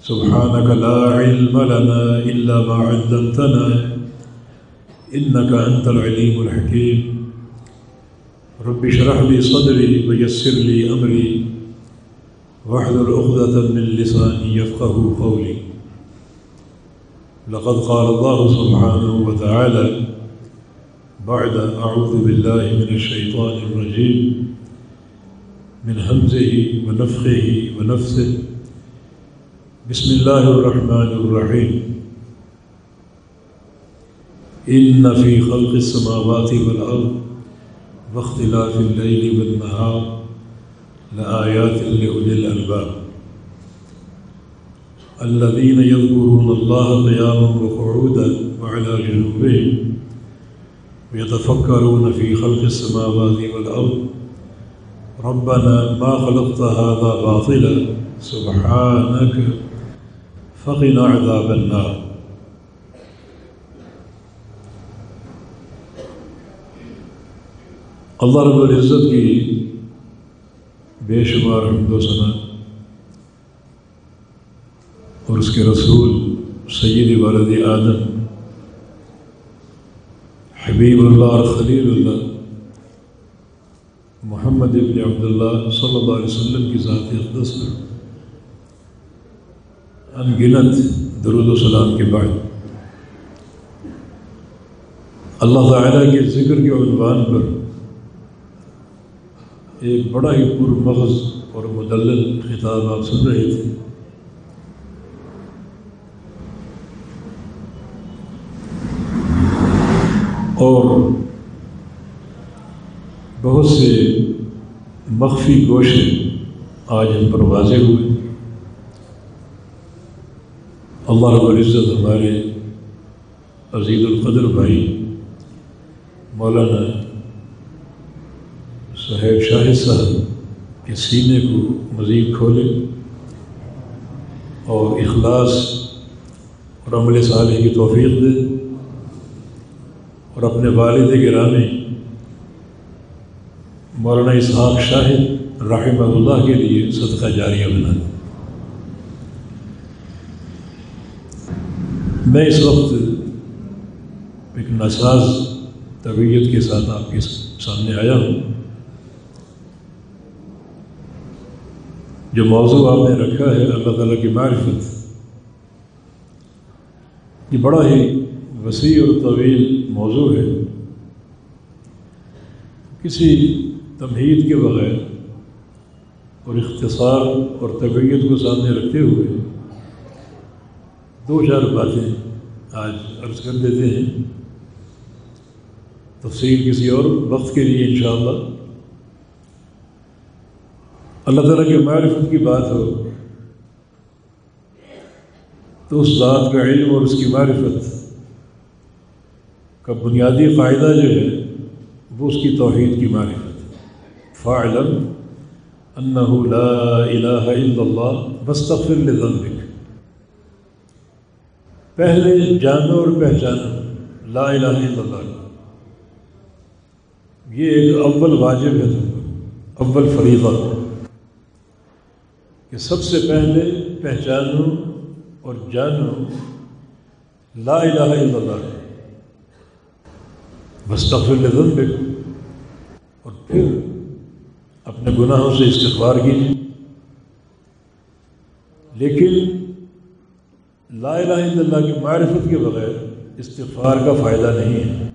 سبحانك لا علم لنا إلا ما علمتنا إنك أنت العليم الحكيم. رب اشرح لي صدري ويسر لي أمري واحلل عقدة من لساني يفقه قولي. لقد قال الله سبحانه وتعالى بعد أعوذ بالله من الشيطان الرجيم من همزه ونفخه ونفسه بسم الله الرحمن الرحيم إن في خلق السماوات والأرض واختلاف الليل والنهار لآيات لأولي الألباب الذين يذكرون الله قياما وقعودا وعلى جنوبهم ويتفكرون في خلق السماوات والأرض ربنا ما خلقت هذا باطلا سبحانك، فقنا عذاب النار. اللہ رب العزت کی بے شمار حمد و ثنا اور اس کے رسول سید والد آدم، حبیب اللہ اور خلیل اللہ، محمد ابن عبداللہ صلی اللہ علیہ وسلم کی ذاتی اقدس پر ان گنت درود و سلام کے بعد۔ اللہ تعالیٰ کے ذکر کے عنوان پر ایک بڑا ہی پر مغز اور مدلل خطاب آپ سن رہے تھے۔ اور بہت سے مخفی گوشے آج ہم پر واضح ہوئے۔ اللہ رب العزت ہمارے عزیز القدر بھائی، مولانا صاحب شاہد صاحب کے سینے کو مزید کھولے اور اخلاص اور عمل صالح کی توفیق دے اور اپنے والد گرامی مولانا اسحاق شاہد رحمہ اللہ کے لیے صدقہ جاریہ بنا دے۔ میں اس وقت ایک نساز طبیعت کے ساتھ آپ کے سامنے آیا ہوں۔ جو موضوع آپ نے رکھا ہے اللہ تعالیٰ کی معرفت، یہ بڑا ہی وسیع اور طویل موضوع ہے۔ کسی تمہید کے بغیر اور اختصار اور طبیعت کو سامنے رکھتے ہوئے دو چار باتیں آج عرض کر دیتے ہیں۔ تفصیل کسی اور وقت کے لیے انشاءاللہ۔ اللہ تعالیٰ کے معرفت کی بات ہو، تو اس ذات کا علم اور اس کی معرفت کا بنیادی فائدہ جو ہے، وہ اس کی توحید کی معرفت۔ فعلم انہ لا الہ الا اللہ بستغفر لذنبک۔ پہلے جانو اور پہچانو لا الہ الا اللہ۔ یہ ایک اول واجب ہے۔ تم کو اول فریضہ۔ کہ سب سے پہلے پہچانو اور جانو، لا الہ الا اللہ۔ مستقفل ذنبک اور پھر اپنے گناہوں سے استغفار کیجیے۔ لیکن لا الہ الا اللہ کی معرفت کے بغیر استغفار کا فائدہ نہیں ہے۔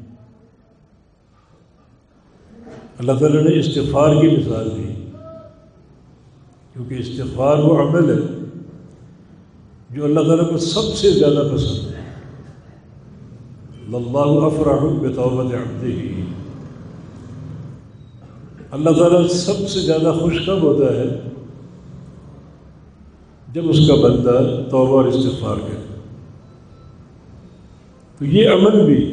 اللہ تعالیٰ نے استغفار کی مثال دی۔ کیونکہ استغفار وہ عمل ہے جو اللہ تعالیٰ کو سب سے زیادہ پسند ہے۔ اللہ افراح بطوبت عبدہ۔ ہی اللہ تعالیٰ سب سے زیادہ خوش کب ہوتا ہے؟ جب اس کا بندہ توبہ اور استغفار کرے۔ تو یہ عمل بھی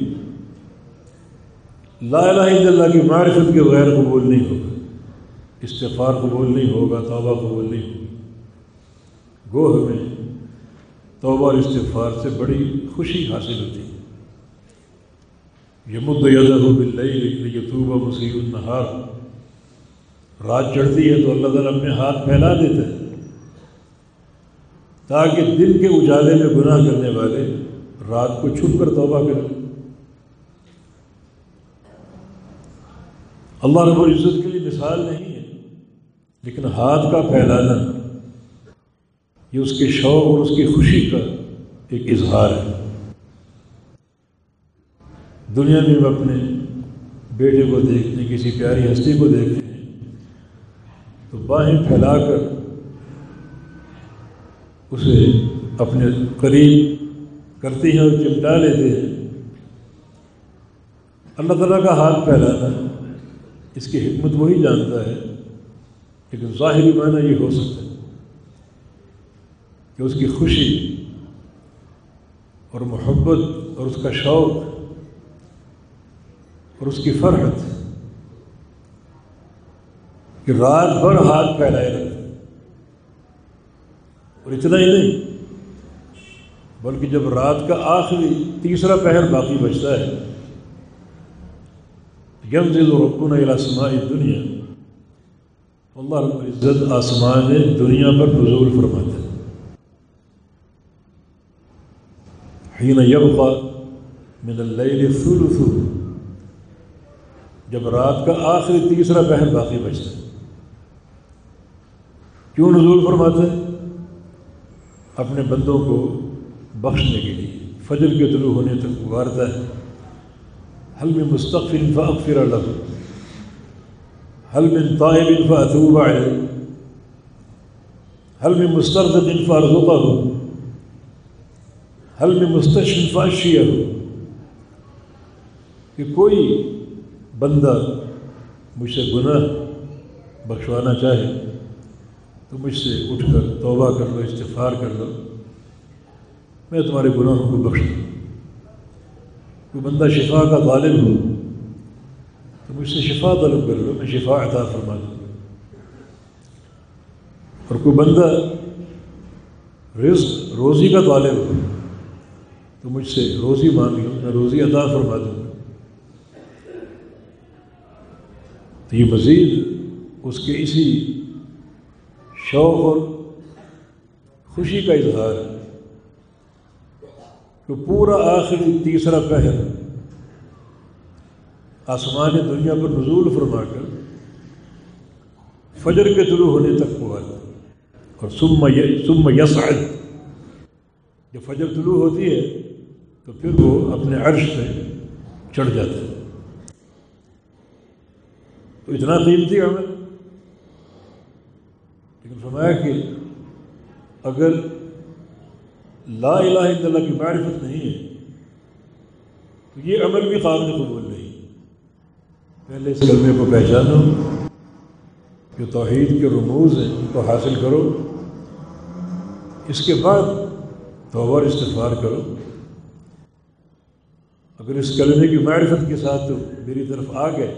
لا الہ الا اللہ کی معرفت کے بغیر قبول نہیں ہوگا۔ استغفار قبول نہیں ہوگا، توبہ قبول نہیں ہوگی۔ گو ہمیں توبہ اور استغفار سے بڑی خوشی حاصل ہوتی ہے۔ یہ مد یدہ بل یتوبہ مسیح النہار۔ رات چڑھتی ہے تو اللہ تعالیٰ اپنے ہاتھ پھیلا دیتا ہے۔ تاکہ دن کے اجالے میں گناہ کرنے والے رات کو چھپ کر توبہ کریں۔ اللہ رب العزت کے لیے مثال نہیں ہے، لیکن ہاتھ کا پھیلانا، یہ اس کے شوق اور اس کی خوشی کا ایک اظہار ہے۔ دنیا میں ہم اپنے بیٹے کو دیکھتے کسی پیاری ہستی کو دیکھتے ہیں، تو باہیں پھیلا کر اسے اپنے قریب کرتے ہیں اور چمٹا لیتے ہیں۔ اللہ تعالیٰ کا ہاتھ پھیلانا اس کی حکمت وہی جانتا ہے۔ لیکن ظاہری معنی یہ ہو سکتا ہے کہ اس کی خوشی اور محبت اور اس کا شوق اور اس کی فرحت کہ رات بھر ہاتھ پھیلائے رکھتے اور اتنا ہی نہیں۔ بلکہ جب رات کا آخری، تیسرا پہر باقی بچتا ہے۔ یم دل و رقن الاسماء دنیا اللہ رب العزت آسمان دنیا پر نزول فرماتا ہے۔ حین یبقا من اللیل ثلث۔ جب رات کا آخری، تیسرا پہر باقی بچتا ہے۔ کیوں نزول فرماتا ہے؟ اپنے بندوں کو بخشنے کے لیے۔ فجر کے طلوع ہونے تک گزارتا ہے۔ حل میں مستقفل فاغفر اللہ حل من طائب فاتوب عليه حل من مسترد فارزقه۔ حل من مستشف فاشيه کہ کوئی بندہ مجھ سے گناہ بخشوانا چاہے۔ تو مجھ سے اٹھ کر توبہ کر لو استفار کر لو۔ میں تمہارے گناہوں کو بخش دوں کوئی بندہ شفا کا طالب ہو، تو مجھ سے شفا طلب کر لو، میں شفا عطا فرما دوں اور کوئی بندہ رزق، روزی کا طالب ہو، تو مجھ سے روزی مانگ لو، میں روزی عطا فرما دوں تو یہ مزید اس کے اسی شوق اور خوشی کا اظہار ہے۔ کہ پورا آخری تیسرا پہر آسمان دنیا پر نزول فرما کر فجر کے طلوع ہونے تک ہوا اور سم سم یسعد۔ جب فجر طلوع ہوتی ہے تو پھر وہ اپنے عرش پہ چڑھ جاتا ہے۔ تو اتنا قیمتی عمل۔ فرمایا کہ اگر لا الہ الا اللہ کی معرفت نہیں ہے، تو یہ عمل بھی قابل قبول نہیں۔ پہلے اس کلمے کو پہچانو جو توحید کے رموز ہیں، ان کو حاصل کرو، اس کے بعد توبہ استفار کرو۔ اگر اس کلمے کی معرفت کے ساتھ تو میری طرف آ گئے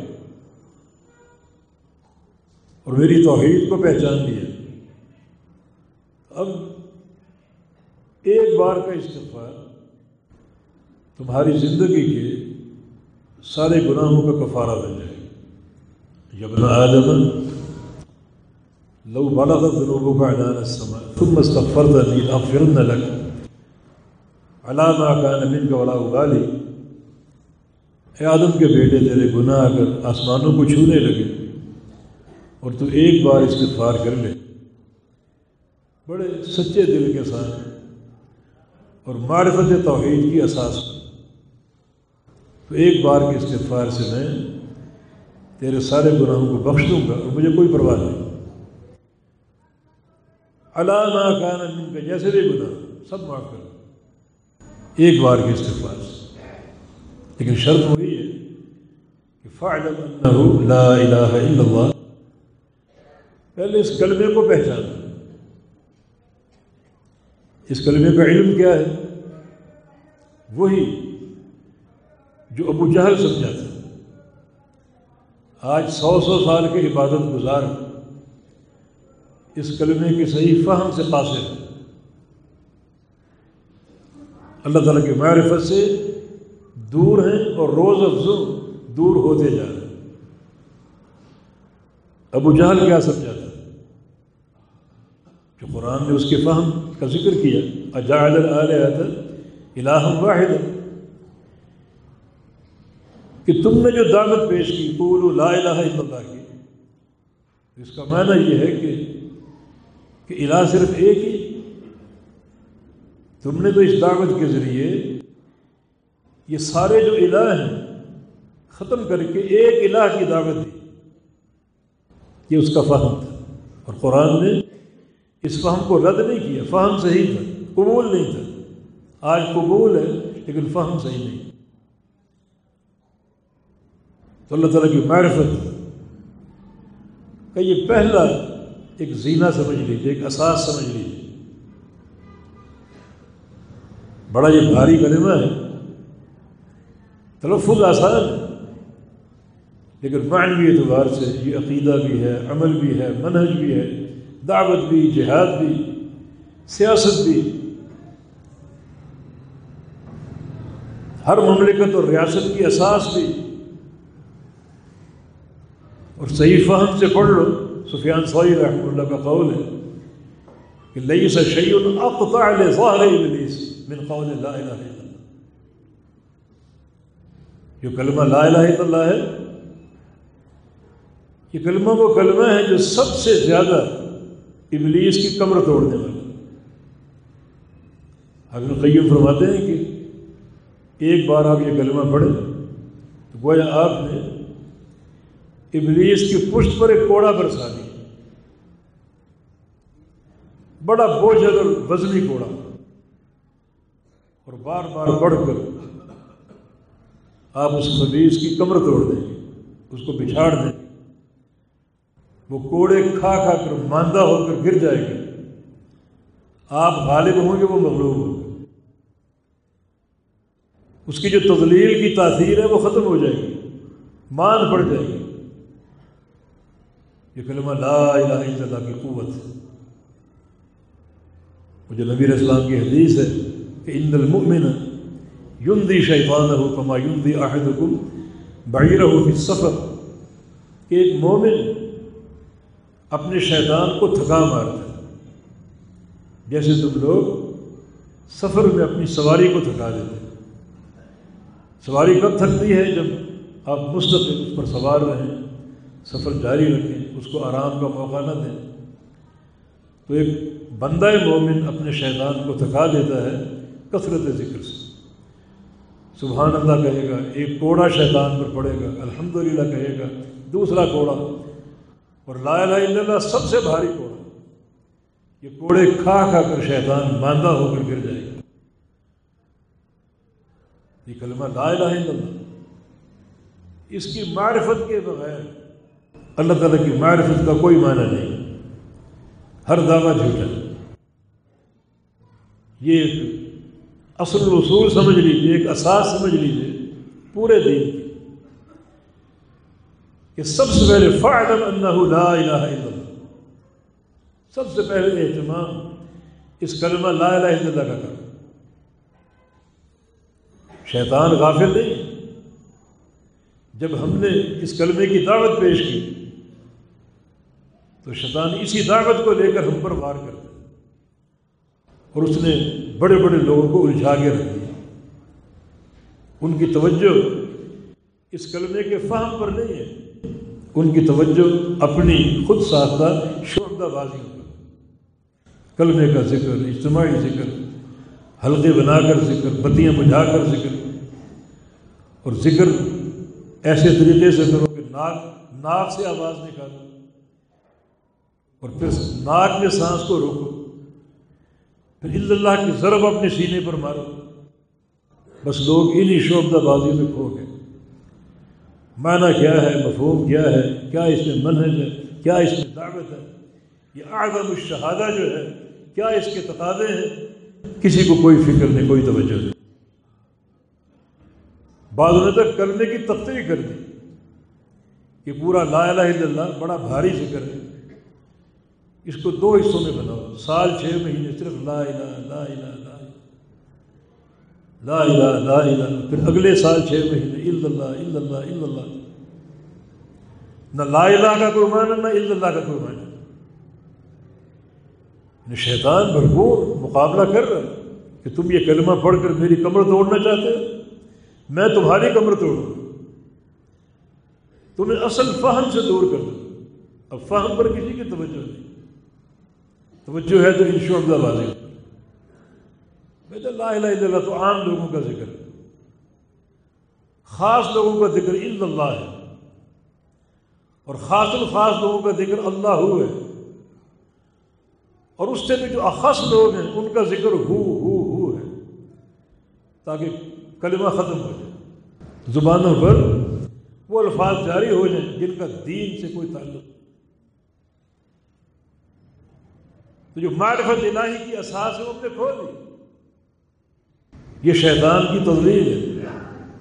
اور میری توحید کو پہچان لیا۔ اب ایک بار کا استفار تمہاری زندگی کے سارے گناہوں کا کفارہ بن جائے یبن آدم، لو بلغت ذنوبك عنان السماء ثم استغفرتني اغفرن لك على ما كان منك ولا ابالي اے آدم کے بیٹے، تیرے گناہ اگر آسمانوں کو چھونے لگے اور تو ایک بار استغفار کر لے۔ بڑے سچے دل کے ساتھ اور معرفت توحید کی اساس پر۔ تو ایک بار کے استفار سے میں تیرے سارے گناہوں کو بخش دوں گا اور مجھے کوئی پرواہ نہیں۔ علامہ کان کا جیسے بھی گناہ، سب معاف کر ایک بار کے استفار سے۔ لیکن شرط وہی ہے کہ فعلم لا الہ الا اللہ۔ پہلے اس کلمے کو پہچانا اس کلمے کا علم کیا ہے؟ وہی جو ابو جہل سمجھا تھا۔ آج سو سو سال کے عبادت گزار اس کلمے کے صحیح فہم سے قاصر اللہ تعالیٰ کی معرفت سے دور ہیں اور روز افزوں دور ہوتے جا رہے ہیں۔ ابو جہل کیا سمجھا قرآن نے اس کے فہم کا ذکر کیا۔ اجاعل الہ واحد کہ تم نے جو دعوت پیش کی پور لا الہ الا اللہ کی۔ اس کا معنی یہ ہے کہ کہ الہ صرف ایک ہی۔ تم نے تو اس دعوت کے ذریعے یہ سارے جو الہ ہیں، ختم کر کے ایک الہ کی دعوت دی۔ یہ اس کا فہم تھا۔ اور قرآن نے اس فہم کو رد نہیں کیا، فہم صحیح تھا، قبول نہیں تھا۔ آج قبول ہے، لیکن فہم صحیح نہیں۔ تو اللہ تعالیٰ کی معرفت۔ کا یہ پہلا ایک زینہ سمجھ لیجیے ایک اساس سمجھ لیجیے بڑا یہ بھاری کلمہ ہے۔ تلفظ آسان ہے، لیکن معنوی اعتبار سے یہ عقیدہ بھی ہے، عمل بھی ہے، منہج بھی ہے۔ دعوت بھی، جہاد بھی، سیاست بھی۔ ہر مملکت اور ریاست کی اساس بھی۔ اور صحیح فہم سے پڑھ لو، سفیان صحیح رحمۃ اللہ کا قول ہے کہ لئی سا شعیل اقطع ظاہر ابلیس من قول لا الہ الا اللہ۔ جو کلمہ لا الہ الا اللہ ہے، یہ کلمہ وہ کلمہ ہے جو سب سے زیادہ ابلیس کی کمر توڑنے والا ابن قیم فرماتے ہیں کہ ایک بار آپ یہ کلمہ پڑھیں تو گویا آپ نے ابلیس کی پشت پر ایک کوڑا برسا دی بڑا بوجھ اور وزنی کوڑا۔ اور بار بار بڑھ کر آپ اس خبیز کی کمر توڑ دیں اس کو بچھاڑ دیں وہ کوڑے کھا کھا کر ماندہ ہو کر گر جائے گا آپ غالب ہوں گے، وہ مغلوب ہوں گے۔ اس کی جو تدلیل کی تاثیر ہے، وہ ختم ہو جائے گی۔ مان پڑ جائے گی۔ یہ کلمہ لا الہ الا اللہ کی قوت وہ جو نبی اسلام کی حدیث ہے کہ ان المؤمن یندی شیطان ہو کما یندی عہد حکم بحیر ہو سفر کہ ایک مومن اپنے شیطان کو تھکا مارتا ہے۔ جیسے تم لوگ سفر میں اپنی سواری کو تھکا دیتے سواری کب تھکتی ہے؟ جب آپ مستقل اس پر سوار رہیں، سفر جاری رکھیں، اس کو آرام کا موقع نہ دیں۔ تو ایک بندہ مومن اپنے شیطان کو تھکا دیتا ہے کثرت ذکر سے۔ سبحان اللہ کہے گا، ایک کوڑا شیطان پر پڑے گا الحمد للہ کہے گا، دوسرا کوڑا اور لا الہ الا اللہ سب سے بھاری کوڑا۔ یہ کوڑے کھا کھا کر شیطان باندھا ہو کر گر جائے گا۔ یہ کلمہ لا الہ الا اللہ۔ اس کی معرفت کے بغیر اللہ تعالیٰ کی معرفت کا کوئی معنی نہیں۔ ہر دعویٰ جھوٹا۔ یہ ایک اصل اصول سمجھ لیجیے ایک اساس سمجھ لیجیے پورے دین کی۔ کہ سب سے پہلے فعلم انہ لا الہ الا اللہ۔ سب سے پہلے اہتمام اس کلمہ لا الہ الا اللہ کا کرو۔ شیطان غافل نہیں۔ جب ہم نے اس کلمے کی دعوت پیش کی، تو شیطان اسی دعوت کو لے کر ہم پر وار کر دیا۔ اور اس نے بڑے بڑے لوگوں کو الجھا کے رکھ دیا۔ ان کی توجہ اس کلمے کے فہم پر نہیں ہے۔ ان کی توجہ اپنی خود ساختہ شعبہ بازی پر۔ کلمے کا ذکر، اجتماعی ذکر، حلقے بنا کر ذکر، بتیاں بجھا کر ذکر۔ اور ذکر ایسے طریقے سے کرو کہ ناک ناک سے آواز نکالو۔ اور پھر ناک میں سانس کو روکو۔ پھر اللہ کی ضرب اپنے سینے پر مارو۔ بس لوگ انہی شعبدہ بازی میں کھو گئے۔ معنی کیا ہے؟ مفہوم کیا ہے؟ کیا اس میں منحج ہے؟ کیا اس میں دعوت ہے؟ یہ اعظم الشہادہ جو ہے، کیا اس کے تقاضے ہیں؟ کسی کو کوئی فکر نہیں، کوئی توجہ نہیں۔ بعض نے تک کرنے کی تفریح کر دی کہ پورا لا الہ الا اللہ بڑا بھاری ذکر ہے۔ اس کو دو حصوں میں بناؤ۔ سال چھ مہینے صرف لا الہ لا الہ۔ لا لا الہ لا الہ پھر اگلے سال چھ مہینے، الا اللہ الا اللہ الا اللہ۔ نہ لا الہ کا کوئی معنی نہ الا اللہ کا کوئی معنی شیطان بھرپور مقابلہ کر رہا ہے کہ تم یہ کلمہ پڑھ کر میری کمر توڑنا چاہتے ہو؟ میں تمہاری کمر توڑوں۔ تمہیں اصل فہم سے دور کر دوں۔ اب فہم پر کسی کی توجہ نہیں۔ توجہ ہے تو انشور واضح۔ لا الہ الا اللہ تو عام لوگوں کا ذکر خاص لوگوں کا ذکر الا اللہ ہے۔ اور خاص الخاص لوگوں کا ذکر اللہ ہو ہے۔ اور اس سے بھی جو اخص لوگ ہیں، ان کا ذکر ہو ہو ہو ہے۔ تاکہ کلمہ ختم ہو جائے۔ زبانوں پر وہ الفاظ جاری ہو جائیں جن کا دین سے کوئی تعلق۔ تو جو معرفت الہی کی اساس ہے، وہ اپنے کھو دی۔ یہ شیطان کی تجویز ہے،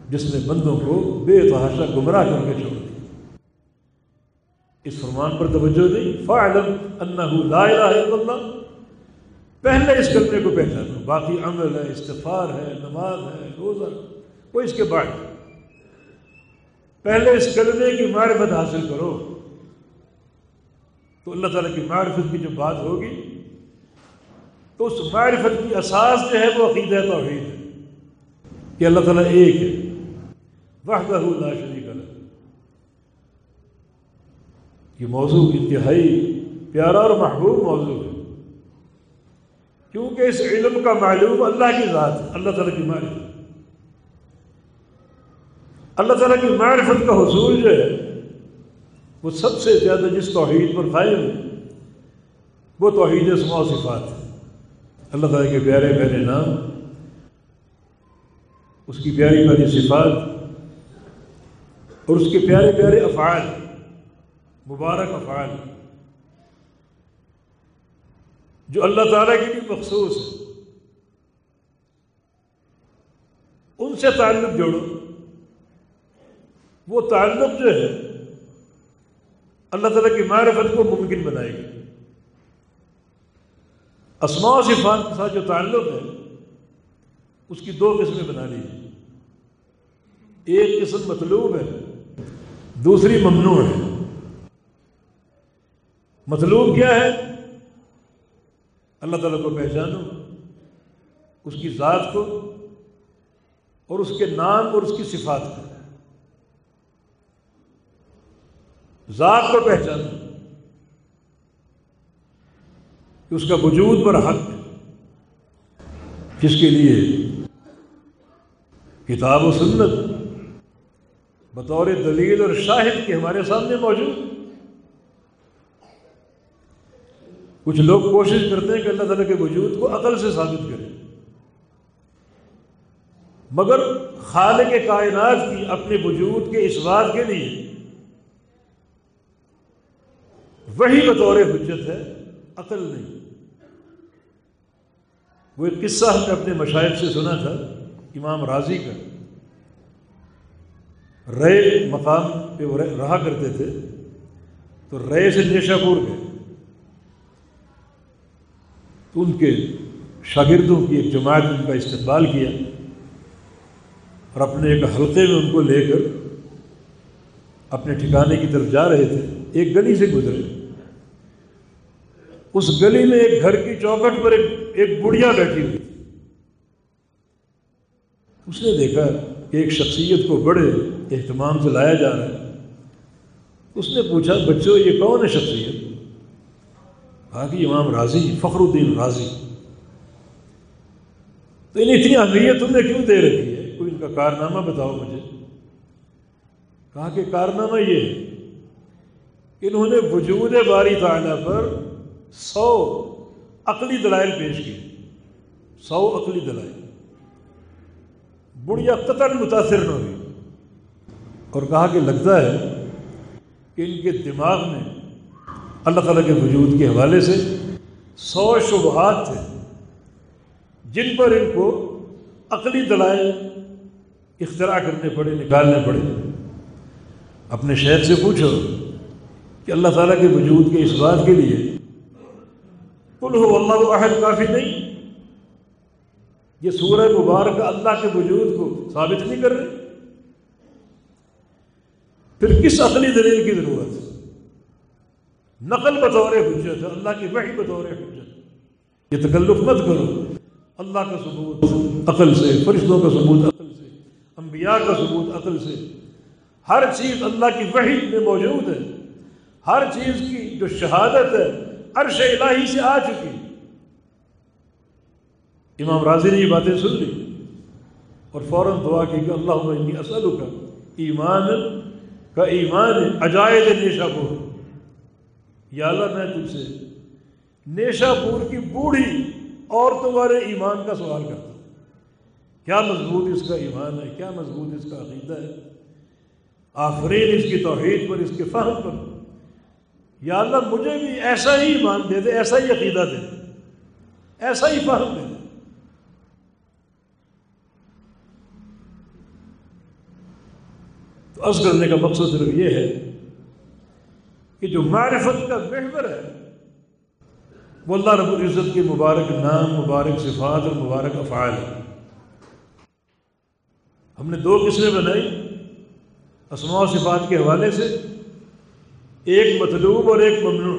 جس نے بندوں کو بے تحاشا گمراہ کر کے چھوڑ دی اس فرمان پر توجہ نہیں فعلم انہ لا الہ الا اللہ۔ پہلے اس کرنے کو پہچانو۔ باقی عمل ہے استفار ہے، نماز ہے، روزہ وہ اس کے بعد۔ پہلے اس کلمے کی معرفت حاصل کرو۔ تو اللہ تعالیٰ کی معرفت کی جو بات ہوگی، تو اس معرفت کی اساس جو ہے وہ عقیدہ توحید ہے۔ کہ اللہ تعالیٰ ایک ہے۔ وحدہ لا شریک اللہ یہ موضوع انتہائی پیارا اور محبوب موضوع ہے۔ کیونکہ اس علم کا معلوم اللہ کی ذات ہے، اللہ تعالیٰ کی معرفت اللہ تعالیٰ کی معرفت کا حصول جو ہے، وہ سب سے زیادہ جس توحید پر قائم ہے، وہ توحید اسماء و صفات ہے۔ اللہ تعالیٰ کے پیارے پیارے نام اس کی پیاری پیاری صفات اور اس کے پیارے پیارے افعال، مبارک افعال، جو اللہ تعالیٰ کے لیے مخصوص ہے ان سے تعلق جوڑو۔ وہ تعلق جو ہے، اللہ تعالیٰ کی معرفت کو ممکن بنائے گی۔ اسماء صفات کے ساتھ جو تعلق ہے اس کی دو قسمیں بنا لیجیے ایک قسم مطلوب ہے، دوسری ممنوع ہے۔ مطلوب کیا ہے؟ اللہ تعالیٰ کو پہچانو، اس کی ذات کو اور اس کے نام اور اس کی صفات کو۔ ذات کو پہچانو۔ کہ اس کا وجود پر حق ہے جس کے لیے کتاب و سنت، بطور دلیل اور شاہد کے ہمارے سامنے موجود۔ کچھ لوگ کوشش کرتے ہیں کہ اللہ تعالیٰ کے وجود کو عقل سے ثابت کریں۔ مگر خالق کے کائنات کی اپنے وجود کے اس بات کے لیے وہی بطور حجت ہے، عقل نہیں۔ وہ ایک قصہ ہم نے اپنے مشاہد سے سنا تھا۔ امام راضی کا رے مقام پہ وہ رہا کرتے تھے، تو رے سے نیشا پور گئے۔ تو ان کے شاگردوں کی ایک جماعت ان کا استقبال کیا اور اپنے ایک حلقے میں ان کو لے کر اپنے ٹھکانے کی طرف جا رہے تھے، ایک گلی سے گزرے۔ اس گلی میں ایک گھر کی چوکٹ پر ایک ایک بڑھیا بیٹھی ہوئی۔ اس نے دیکھا کہ ایک شخصیت کو بڑے اہتمام سے لایا جا رہا ہے۔ اس نے پوچھا، بچوں، یہ کون ہے شخصیت؟ باقی امام راضی فخر الدین راضی۔ تو ان اتنی اہمیت تم نے کیوں دے رکھی ہے؟ کوئی ان کا کارنامہ بتاؤ مجھے۔ کہا کہ کارنامہ یہ ہے کہ انہوں نے وجود باری تعالیٰ پر سو عقلی دلائل پیش کیے۔ سو عقلی دلائل۔ بڑھیا قطر متاثر نہ ہوئی۔ اور کہا کہ لگتا ہے کہ ان کے دماغ میں اللہ تعالیٰ کے وجود کے حوالے سے سو شبہات تھے جن پر ان کو عقلی دلائل اختراع کرنے پڑے، نکالنے پڑے۔ اپنے شہر سے پوچھو کہ اللہ تعالیٰ کے وجود کے اس بات کے لیے کل ہو اللہ عہد کافی نہیں۔ یہ سورہ مبارک اللہ کے وجود کو ثابت نہیں کر رہے؟ پھر کس عقلی دلیل کی ضرورت نقل بطور حجت اللہ کی وحی بطور حجت یہ تکلف مت کرو۔ اللہ کا ثبوت عقل سے، فرشتوں کا ثبوت عقل سے، انبیاء کا ثبوت عقل سے۔ ہر چیز اللہ کی وحی میں موجود ہے۔ ہر چیز کی جو شہادت ہے، عرش الہی سے آ چکی۔ امام راضی نے یہ باتیں سن لی اور فوراً دعا کی کہ اللہ انی اصل کا ایمان کا ایمان عجائد نیشا پور۔ یا اللہ میں تجھ سے نیشا پور کی بوڑھی اور تمہارے ایمان کا سوال کرتا ہوں۔ کیا مضبوط اس کا ایمان ہے؟ کیا مضبوط اس کا عقیدہ ہے؟ آفرین اس کی توحید پر، اس کے فہم پر۔ یا اللہ مجھے بھی ایسا ہی ایمان دے دے، ایسا ہی عقیدہ دے دے۔ ایسا ہی فہم دے دے تو عرض کرنے کا مقصد صرف یہ ہے کہ جو معرفت کا محور ہے، وہ اللہ رب العزت کے مبارک نام، مبارک صفات اور مبارک افعال ہے ہم نے دو قسمیں بنائی، اسماء و صفات کے حوالے سے۔ ایک مطلوب اور ایک ممنوع۔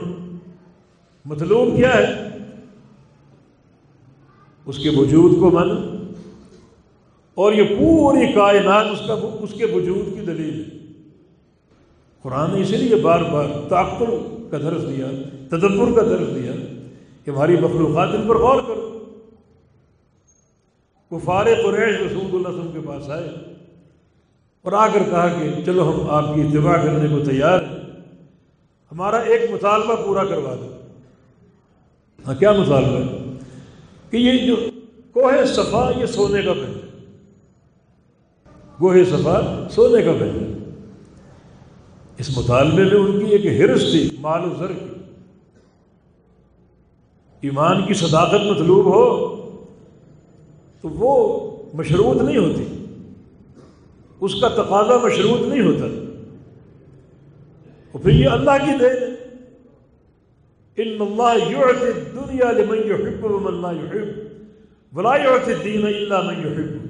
مطلوب کیا ہے؟ اس کے وجود کو من اور یہ پوری کائنات اس کا اس کے وجود کی دلیل ہے۔ قرآن نے اسی لیے بار بار تعقل کا درس دیا، تدبر کا درس دیا کہ ہماری مخلوقات ان پر غور کرو۔ کفار قریش رسول اللہ وسلم کے پاس آئے اور آ کر کہا کہ چلو ہم آپ کی اتباع کرنے کو تیار ہیں۔ ہمارا ایک مطالبہ پورا کروا دو۔ ہاں کیا مطالبہ؟ ہے کہ یہ جو کوہ صفا، یہ سونے کا پہن ہے گوہ صفا سونے کا پہن ہے۔ اس مطالبے میں ان کی ایک ہرس تھی، مال و زر کی۔ ایمان کی صداقت مطلوب ہو تو وہ مشروط نہیں ہوتی۔ اس کا تقاضا مشروط نہیں ہوتا۔ اور پھر یہ اللہ کی دین ان اللہ یعطی دنیا لمن يحب ومن لا يحب ولا يعطي الدین الا من يحب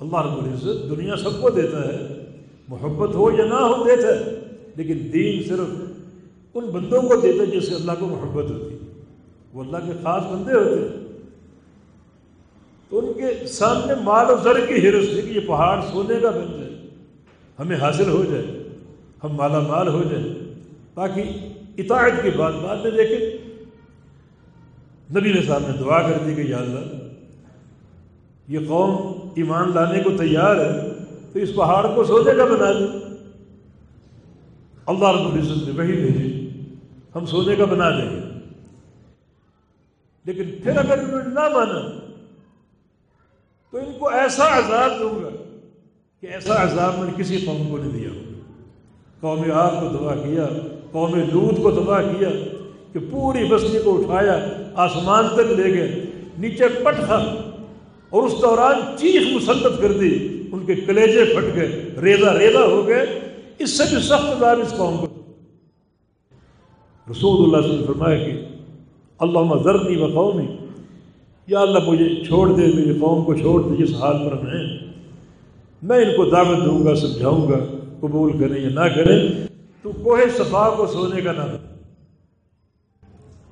اللہ رب العزت دنیا سب کو دیتا ہے، محبت ہو یا نہ ہو دیتا ہے، لیکن دین صرف ان بندوں کو دیتا ہے جس سے اللہ کو محبت ہوتی ہے۔ وہ اللہ کے خاص بندے ہوتے ہیں۔ تو ان کے سامنے مال و زر کی ہرس ہے کہ یہ پہاڑ سونے کا بن جائے۔ ہمیں حاصل ہو جائے، ہم مالا مال ہو جائیں تاکہ اطاعت کی بات بعد میں دیکھیں۔ نبی نے صاحب نے دعا کر دی کہ یا اللہ یہ قوم ایمان لانے کو تیار ہے، تو اس پہاڑ کو سونے کا بنا دیں اللہ رب العزت نے وہی بھیجی ہم سونے کا بنا دیں گے۔ لیکن پھر اگر انہوں نے نہ مانا، تو ان کو ایسا عذاب دوں گا کہ ایسا عذاب میں نے کسی قوم کو نہیں دیا۔ قوم آپ کو تباہ کیا، قوم لوت کو تباہ کیا کہ پوری بستی کو اٹھایا، آسمان تک لے گئے، نیچے پٹ تھا اور اس دوران چیخ مسلط کر دی، ان کے کلیجے پھٹ گئے ریزا ریزا ہو گئے۔ اس سے بھی سخت عذاب اس قوم کو۔ رسول اللہ صلی اللہ علیہ وسلم فرمایا کہ اللہ ذرنی و قومی، یا اللہ مجھے چھوڑ دے، میری قوم کو چھوڑ دے، جس حال پر ہم ہیں۔ میں ان کو دعوت دوں گا، سمجھاؤں گا، قبول کریں یا نہ کریں۔ تو کوہ صفا کو سونے کا نام۔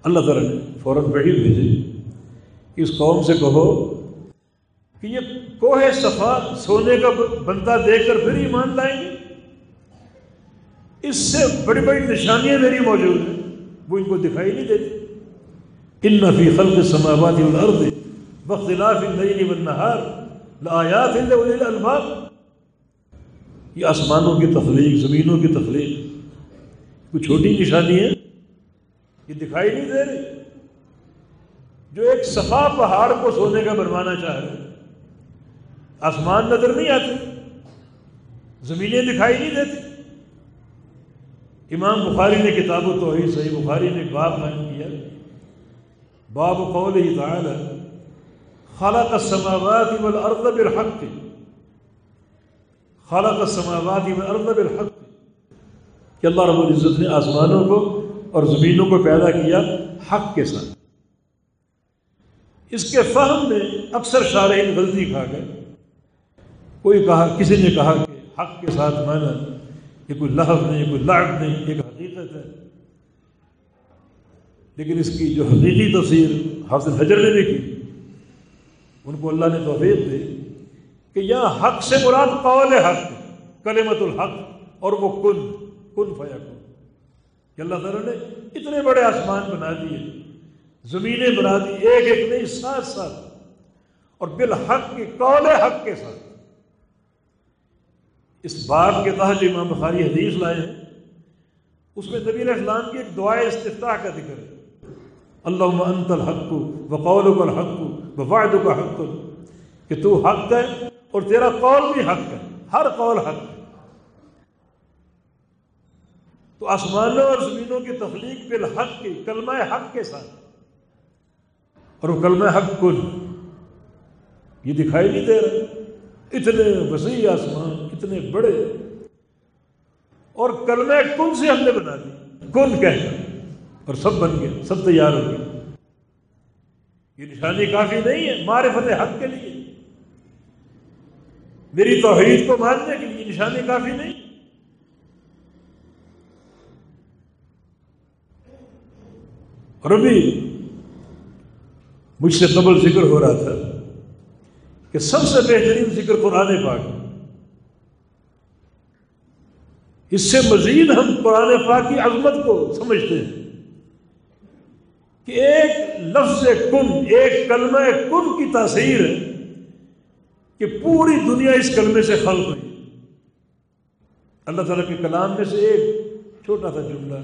اللہ تعالیٰ نے فوراً بڑی بھیجی۔ اس قوم سے کہو کہ یہ کوہ صفا سونے کا بندہ دیکھ کر پھر ایمان لائیں گے؟ اس سے بڑی بڑی نشانیاں میری موجود ہیں، وہ ان کو دکھائی نہیں دیتی۔ ان نفی خلق سماوات والارض بختلاف اللیل والنہار لآیات لأولی الباب یہ آسمانوں کی تخلیق، زمینوں کی تخلیق کوئی چھوٹی نشانی ہے؟ یہ دکھائی نہیں دے رہی۔ جو ایک صفا پہاڑ کو سونے کا بنوانا چاہ رہے آسمان نظر نہیں آتے، زمینیں دکھائی نہیں دیتی۔ امام بخاری نے کتاب و توحید صحیح بخاری نے باب قائم کیا۔ باب قول ہی تعالی، خلق السماوات والارض بالحق۔ خلق السماوات والارض بالحق۔ کہ اللہ رب العزت نے آسمانوں کو اور زمینوں کو پیدا کیا حق کے ساتھ۔ اس کے فہم میں اکثر شارحین غلطی کھا گئے۔ کوئی کہا کسی نے کہا کہ حق کے ساتھ مانا یہ کوئی لحظ نہیں کوئی لاٹ نہیں ایک حقیقت ہے۔ لیکن اس کی جو حقیقی تصویر حافظ حجر نے بھی کی، ان کو اللہ نے توفیق دی کہ یہاں حق سے مراد قول حق کلمت الحق، اور وہ کن کن فیا کن کہ اللہ تعالیٰ نے اتنے بڑے آسمان بنا دیے، زمینیں بنا دی، ایک ایک نہیں ساتھ ساتھ اور بالحق کی قول حق کے ساتھ۔ اس بات کے تحت جو امام بخاری حدیث لائے ہیں، اس میں نبی علیہ السلام کی ایک دعائے استفتاح کا ذکر ہے۔ اللہ انت الحق و قول کا حق و واحد کا حق، کہ تو حق ہے اور تیرا قول بھی حق ہے، ہر قول حق ہے۔ تو آسمانوں اور زمینوں کی تخلیق بالحق کی، کلمہ حق کے ساتھ۔ اور وہ کلمہ حق کن، یہ دکھائی نہیں دے رہا۔ اتنے وسیع آسمان۔ اتنے بڑے اور کلمہ کن سے ہم نے بنا دی؟ کن کہنا اور سب بن گئے، سب تیار ہو گئے۔ یہ نشانی کافی نہیں ہے، معرفت حق کے لیے۔ میری توحید کو ماننے کے لیے نشانی کافی نہیں۔ اور ابھی مجھ سے قبل ذکر ہو رہا تھا کہ سب سے بہترین ذکر قرآن پاک اس سے مزید ہم قرآن پاک کی عظمت کو سمجھتے ہیں کہ ایک لفظ کن، ایک کلمہ کن کی تاثیر ہے کہ پوری دنیا اس کلمے سے خلق ہوئی۔ اللہ تعالیٰ کے کلام میں سے ایک چھوٹا سا جملہ،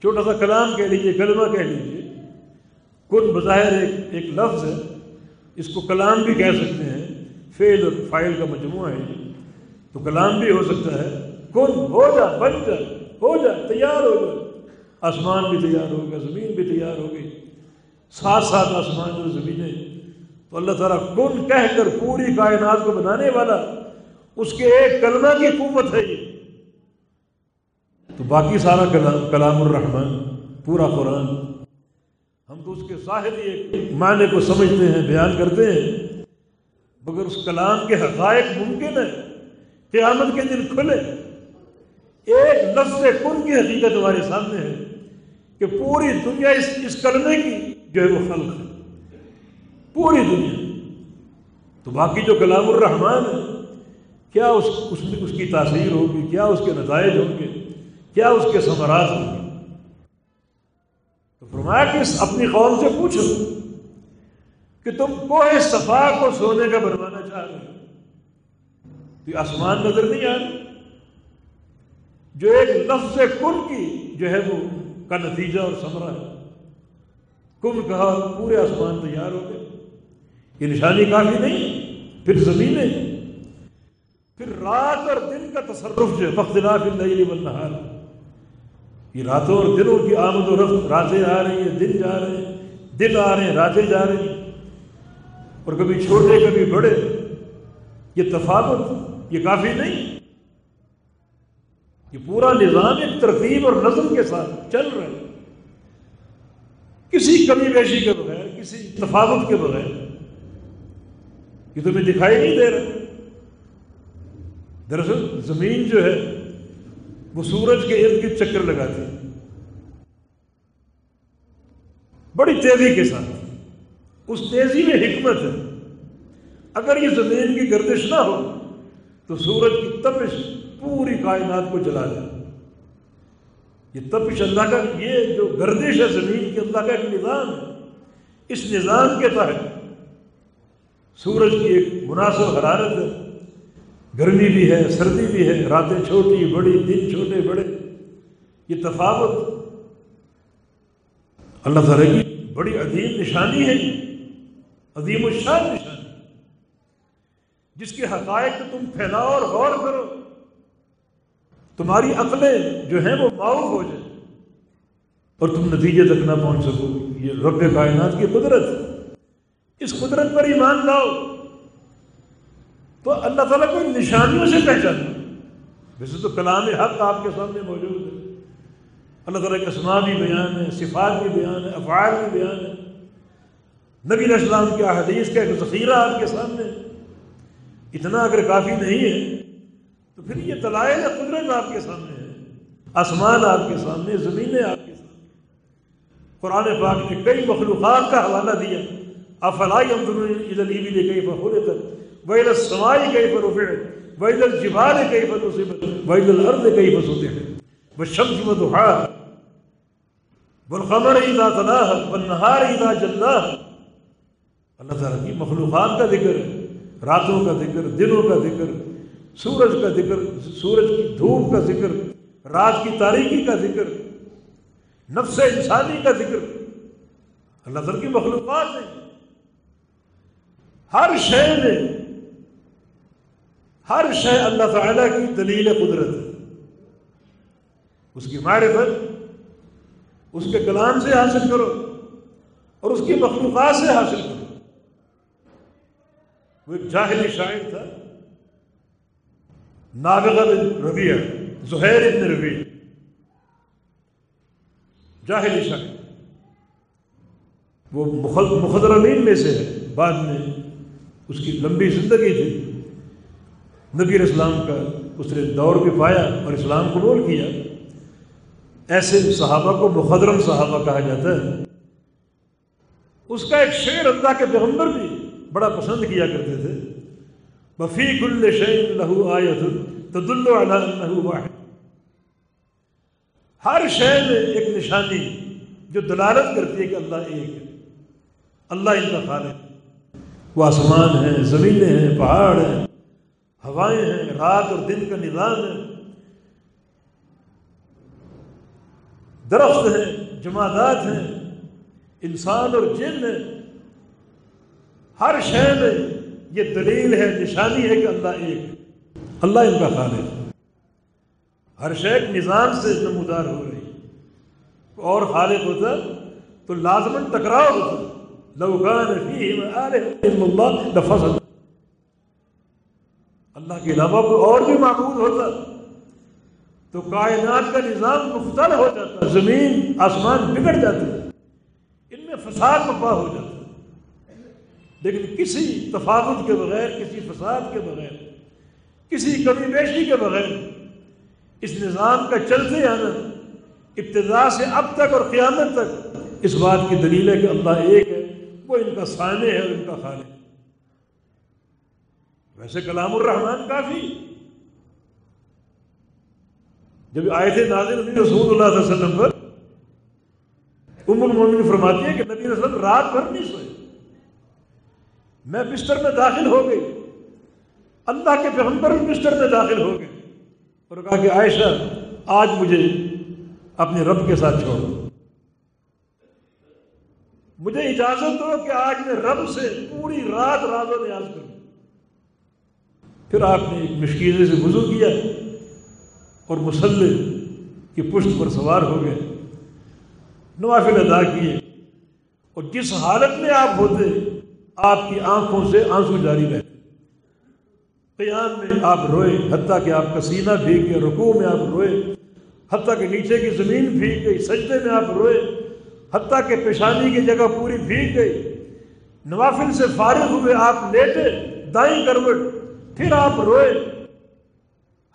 چھوٹا سا کلام کہہ لیجیے کلمہ کہہ لیجیے کن بظاہر ایک ایک لفظ ہے، اس کو کلام بھی کہہ سکتے ہیں۔ فیل اور فائل کا مجموعہ ہے تو کلام بھی ہو سکتا ہے کن ہو جا، بن جا ہو جا، تیار ہو جا۔ آسمان بھی تیار ہوگا زمین بھی تیار ہوگی ساتھ ساتھ آسمان اور زمینیں، تو اللہ تعالیٰ کن کہہ کر پوری کائنات کو بنانے والا، اس کے ایک کلمہ کی قوت ہے یہ۔ تو باقی سارا کلام کلام الرحمن، پورا قرآن۔ ہم تو اس کے ظاہر معنی کو سمجھتے ہیں، بیان کرتے ہیں۔ مگر اس کلام کے حقائق ممکن ہے قیامت کے دن کھلے۔ ایک لفظ کن کی حقیقت ہمارے سامنے ہے کہ پوری دنیا اس اس کلمے کی جو ہے وہ خلق ہے. پوری دنیا. تو باقی جو کلام الرحمان ہے، کیا اس اس میں اس کی تاثیر ہوگی؟ کیا اس کے نتائج ہوں گے؟ کیا اس کے ثمرات ہوں گے؟ تو فرمایا کہ اپنی قوم سے پوچھو کہ تم کوہ صفا کو سونے کا بنوانا چاہ رہے ہو؟ تو آسمان نظر نہیں آ رہا جو ایک لفظ کن کی جو ہے وہ کا نتیجہ اور سمرا ہے۔ کن کہا پورے آسمان تیار ہو گئے یہ نشانی کافی نہیں، پھر زمینیں۔ پھر رات اور دن کا تصرف جو ہے بختلاف اللہ والنہار۔ یہ راتوں اور دنوں کی آمد و رفت، راتیں آ رہی ہیں، دن جا رہے ہیں۔ دن آ رہے ہیں، راتیں جا رہی ہیں۔ اور کبھی چھوٹے، کبھی بڑے۔ یہ تفاوت یہ کافی نہیں۔ یہ پورا نظام ایک ترتیب اور نظم کے ساتھ چل رہا ہے۔ کسی کمی بیشی کے بغیر، کسی تفاوت کے بغیر، یہ تمہیں دکھائی نہیں دے رہا۔ دراصل زمین جو ہے، وہ سورج کے ارد گرد چکر لگاتی ہے۔ بڑی تیزی کے ساتھ۔ اس تیزی میں حکمت ہے۔ اگر یہ زمین کی گردش نہ ہو، تو سورج کی تپش پوری کائنات کو جلا جائے یہ تپش اللہ کا، یہ جو گردش ہے زمین کی، اللہ کا ایک نظام ہے۔ اس نظام کے تحت سورج کی ایک مناسب حرارت ہے۔ گرمی بھی ہے، سردی بھی ہے، راتیں چھوٹی، بڑی، دن چھوٹے، بڑے۔ یہ تفاوت اللہ تعالیٰ کی بڑی عظیم نشانی ہے۔ عظیم الشان نشانی۔ جس کے حقائق تم پھیلاؤ اور غور کرو۔ تمہاری عقلیں جو ہیں وہ معاف ہو جائیں۔ اور تم نتیجے تک نہ پہنچ سکو۔ یہ رب کائنات کی قدرت۔ اس قدرت پر ایمان لاؤ۔ تو اللہ تعالیٰ کو نشانیوں سے پہچان۔ ویسے تو کلام حق آپ کے سامنے موجود ہے۔ اللہ تعالیٰ کے اسما بھی بیان ہے صفات بھی بیان ہے افعال بھی بیان ہے نبی اسلام کے حدیث کا ایک ذخیرہ آپ کے سامنے۔ اتنا اگر کافی نہیں ہے تو پھر یہ تلائل قدرت آپ کے سامنے ہے آسمان آپ کے سامنے، زمینیں آپ کے سامنے۔ قرآن پاک نے کئی مخلوقات کا حوالہ دیا۔ افلائی ادلیبی نے کئی بخور تک ویل سمائی کئی پر افڑ ویل جبال کئی پر مصیبت ویل الارض کئی پر سوتے ہیں وہ شمس و دہا بالخمر اذا تلاہ والنہار اذا جلاہ اللہ تعالیٰ کی مخلوقات کا ذکر ہے راتوں کا ذکر، دنوں کا ذکر سورج کا ذکر، سورج کی دھوپ کا ذکر، رات کی تاریکی کا ذکر، نفس انسانی کا ذکر۔ اللہ تعالیٰ کی مخلوقات نے ہر شے میں، ہر شے اللہ تعالیٰ کی دلیل قدرت ہے۔ اس کی معرفت، اس کے کلام سے حاصل کرو اور اس کی مخلوقات سے حاصل کرو۔ وہ ایک جاہلی شاعر تھا۔ نابغہ بن ربیع، زہیر ابن ربیع۔ جاہلی شاعر وہ مخدرمین میں سے ہے۔ بعد میں اس کی لمبی زندگی تھی۔ نبی اسلام کا اس نے دور بھی پایا اور اسلام قبول کیا۔ ایسے صحابہ کو مخدرم صحابہ کہا جاتا ہے۔ اس کا ایک شعر اللہ کے پیغمبر بھی بڑا پسند کیا کرتے تھے۔ وفی کل شعین لہو آیت تدل لہو واحد. ہر شہر میں ایک نشانی جو دلالت کرتی ہے کہ اللہ ایک ہے، اللہ ان کا خالق وہ آسمان ہیں، زمینیں ہیں، پہاڑ ہیں، ہوائیں ہیں، رات اور دن کا نظام ہے۔ درخت ہیں جماعت ہیں، انسان اور جن ہیں۔ ہر شہر میں یہ دلیل ہے، نشانی ہے کہ اللہ ایک اللہ ان کا خالق ہے۔ ہر شیخ نظام سے نمودار ہو رہی اور خالق ہوتا تو لازمن ٹکراؤ ہوتا۔ لفظ اللہ کے علاوہ کوئی اور بھی معبود ہوتا تو کائنات کا نظام مختل ہو جاتا، زمین، آسمان بگڑ جاتے ان میں فساد مپا ہو جاتا۔ لیکن کسی تفاوت کے بغیر، کسی فساد کے بغیر، کسی کمی بیشی کے بغیر اس نظام کا چلتے آنا، ابتدا سے اب تک اور قیامت تک، اس بات کی دلیل ہے کہ اللہ ایک ہے، وہ ان کا سانے ہے اور ان کا خالق ویسے کلام الرحمان کافی۔ جب آئے تھے نازل نبی رسول اللہ علیہ وسلم پر، ام المومن فرماتی ہے کہ نبی وسلم رات بھر نہیں سوئے۔ میں بستر میں داخل ہو گئی۔ اللہ کے پیغمبر بھی بستر میں داخل ہو گئے۔ اور کہا کہ عائشہ، آج مجھے اپنے رب کے ساتھ چھوڑ۔ مجھے اجازت دو کہ آج میں رب سے پوری رات راز و نیاز کروں۔ پھر آپ نے ایک مشکیزے سے وضو کیا اور مسلح کی پشت پر سوار ہو گئے۔ نوافل ادا کیے۔ اور جس حالت میں آپ ہوتے آپ کی آنکھوں سے آنسو جاری رہتے قیام میں آپ روئے، حتیٰ کہ آپ کا سینہ بھیگ گیا رکوع میں آپ روئے۔ حتیٰ کہ نیچے کی زمین بھیگ گئی، سجدے میں آپ روئے۔ حتیٰ کہ پیشانی کی جگہ پوری بھیگ گئی۔ نوافل سے فارغ ہوئے آپ لیٹے، دائیں کروٹ، پھر آپ روئے۔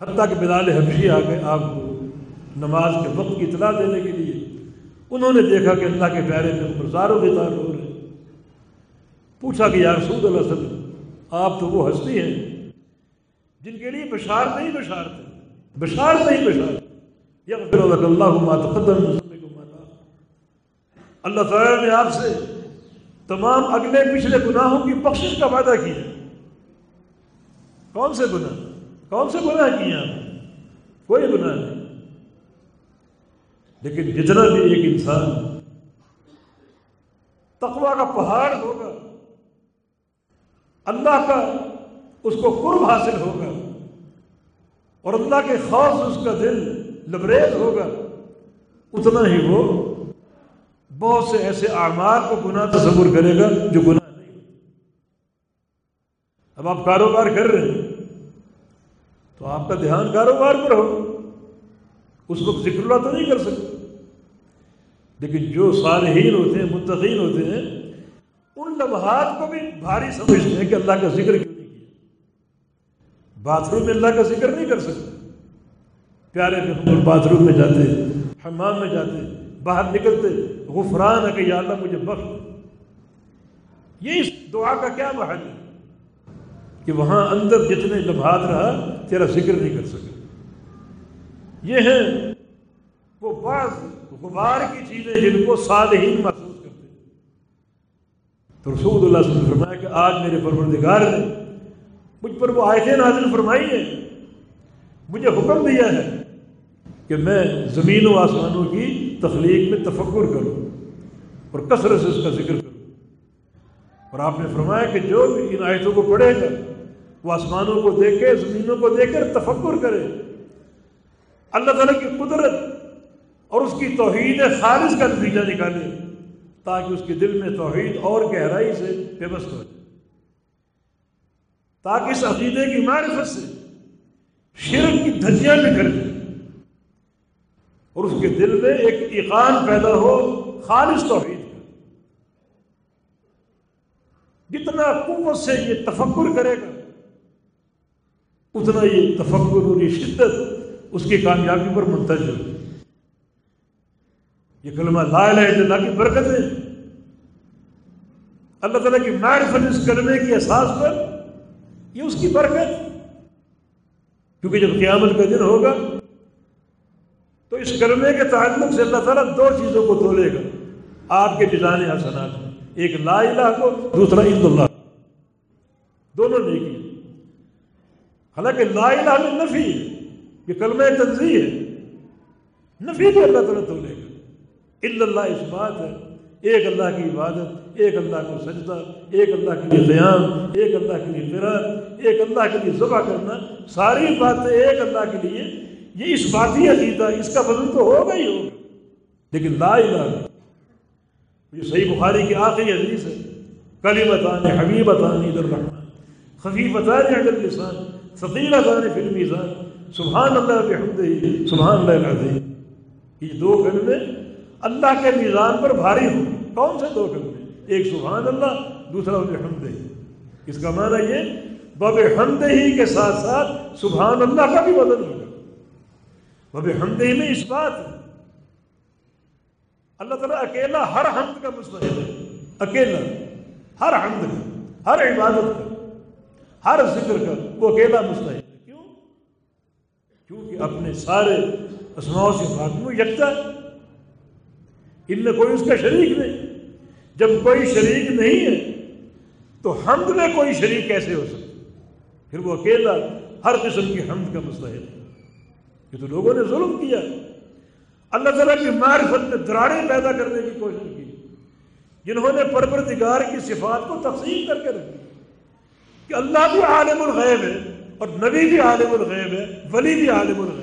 حتیٰ کہ بلال حبشی آ گئے آپ کو نماز کے وقت کی اطلاع دینے کے لیے۔ انہوں نے دیکھا کہ اللہ کے پیارے میں گزار و گزار ہو پوچھا کہ یا رسول اللہ صلی اللہ آپ تو وہ ہستی ہیں جن کے لیے بشار نہیں بشار تھے بشار نہیں بشار یا پھر اللہ تقدم اللہ تعالیٰ نے آپ سے تمام اگلے پچھلے گناہوں کی بخشش کا وعدہ کیا۔ کون سے گناہ؟ کون سے گناہ کیا کوئی گناہ نہیں۔ لیکن جتنا بھی ایک انسان تقوا کا پہاڑ ہوگا اللہ کا اس کو قرب حاصل ہوگا اور اللہ کے خوف سے اس کا دل لبریز ہوگا، اتنا ہی وہ بہت سے ایسے اعمال کو گناہ تصور کرے گا جو گناہ نہیں۔ اب آپ کاروبار کر رہے ہیں، تو آپ کا دھیان کاروبار پر ہو۔ اس وقت ذکر اللہ تو نہیں کر سکتے۔ لیکن جو صالحین ہوتے ہیں، متقین ہوتے ہیں ان لمحات کو بھی بھاری سمجھتے ہیں کہ اللہ کا ذکر کیوں نہیں کیا۔ باتھ روم میں اللہ کا ذکر نہیں کر سکتے۔ پیارے باتھ روم میں جاتے، حمام میں جاتے، باہر نکلتے، غفران ہے کہ یا اللہ مجھے بخش یہ اس دعا کا کیا محل ہے؟ کہ وہاں اندر جتنے لمحات رہا، تیرا ذکر نہیں کر سکے۔ یہ ہیں وہ بعض غبار کی چیزیں جن کو صالحین محسوس کرتے تو رسول اللہ صلی اللہ علیہ وسلم فرمایا کہ آج میرے پروردگار نے مجھ پر وہ آیتیں نازل فرمائی ہے مجھے حکم دیا ہے کہ میں زمین و آسمانوں کی تخلیق میں تفکر کروں اور کثرت سے اس کا ذکر کروں۔ اور آپ نے فرمایا کہ جو بھی ان آیتوں کو پڑھے گا، وہ آسمانوں کو دیکھے، زمینوں کو دیکھ کر تفکر کرے۔ اللہ تعالیٰ کی قدرت اور اس کی توحید خالص کا نتیجہ نکالے۔ تاکہ اس کے دل میں توحید اور گہرائی سے پیوست ہو جائے۔ تاکہ اس عقیدے کی معرفت سے شرک کی دھجیاں نکل جائیں۔ اور اس کے دل میں ایک ایقان پیدا ہو، خالص توحید کا۔ جتنا قوت سے یہ تفکر کرے گا، اتنا یہ تفکر اور یہ شدت اس کی کامیابی پر منتظر یہ کلمہ لا الہ الا اللہ کی برکت ہے۔ اللہ تعالیٰ کی معرفت اس کلمے کی احساس پر یہ اس کی برکت۔ کیونکہ جب قیامت کا دن ہوگا تو اس کلمے کے تعلق سے اللہ تعالیٰ دو چیزوں کو تولے گا۔ آپ کے ڈیزائن حسنات ایک لا الہ کو، دوسرا عید اللہ۔ دونوں نیکی حالانکہ لا الہ میں نفی یہ کلمہ تنظیم ہے۔ نفی بھی اللہ تعالیٰ تولے گا۔ اللہ اس بات ہے۔ ایک اللہ کی عبادت، ایک اللہ کو سجدہ، ایک اللہ کے لیے قیام، ایک اللہ کے لیے فرار، ایک اللہ کے لیے ذبح کرنا، ساری باتیں ایک اللہ کے لیے۔ یہ اس بات ہی عقیدہ اس کا بدل تو ہوگا ہی ہوگا لیکن لا الہ یہ صحیح بخاری کی آخری حدیث ہے۔ کلی بتانے حبیب بتانے ادھر رحمان خفی بتانے اگر لسان ثقیل بتانے فلم ایزان سبحان اللہ بحمد ہی سبحان اللہ العظیم۔ یہ دو کلمے اللہ کے میزان پر بھاری ہوں۔ کون سے دو کلمے؟ ایک سبحان اللہ، دوسرا بحمد ہی اس کا معنی یہ بب حمد ہی کے ساتھ ساتھ سبحان اللہ کا بھی بدل ہوگا بب حمد ہی میں اس بات اللہ تعالیٰ اکیلا ہر حمد کا مستحق ہے۔ اکیلا، ہر حمد کا، ہر عبادت کا، ہر ذکر کا وہ اکیلا مستحق ہے۔ کیوں؟ کیونکہ اپنے سارے اسماؤ سے خاتمہ یکتا ہے۔ ان میں کوئی اس کا شریک نہیں۔ جب کوئی شریک نہیں ہے، تو حمد میں کوئی شریک کیسے ہو سکتا؟ پھر وہ اکیلا ہر قسم کی حمد کا مستحق ہے۔ یہ تو لوگوں نے ظلم کیا۔ اللہ تعالیٰ کی معرفت میں دراڑیں پیدا کرنے کی کوشش کی۔ جنہوں نے پروردگار کی صفات کو تقسیم کر کے رکھی۔ کہ اللہ بھی عالم الغیب ہے اور نبی بھی عالم الغیب ہے، ولی بھی عالم الغیب ہے۔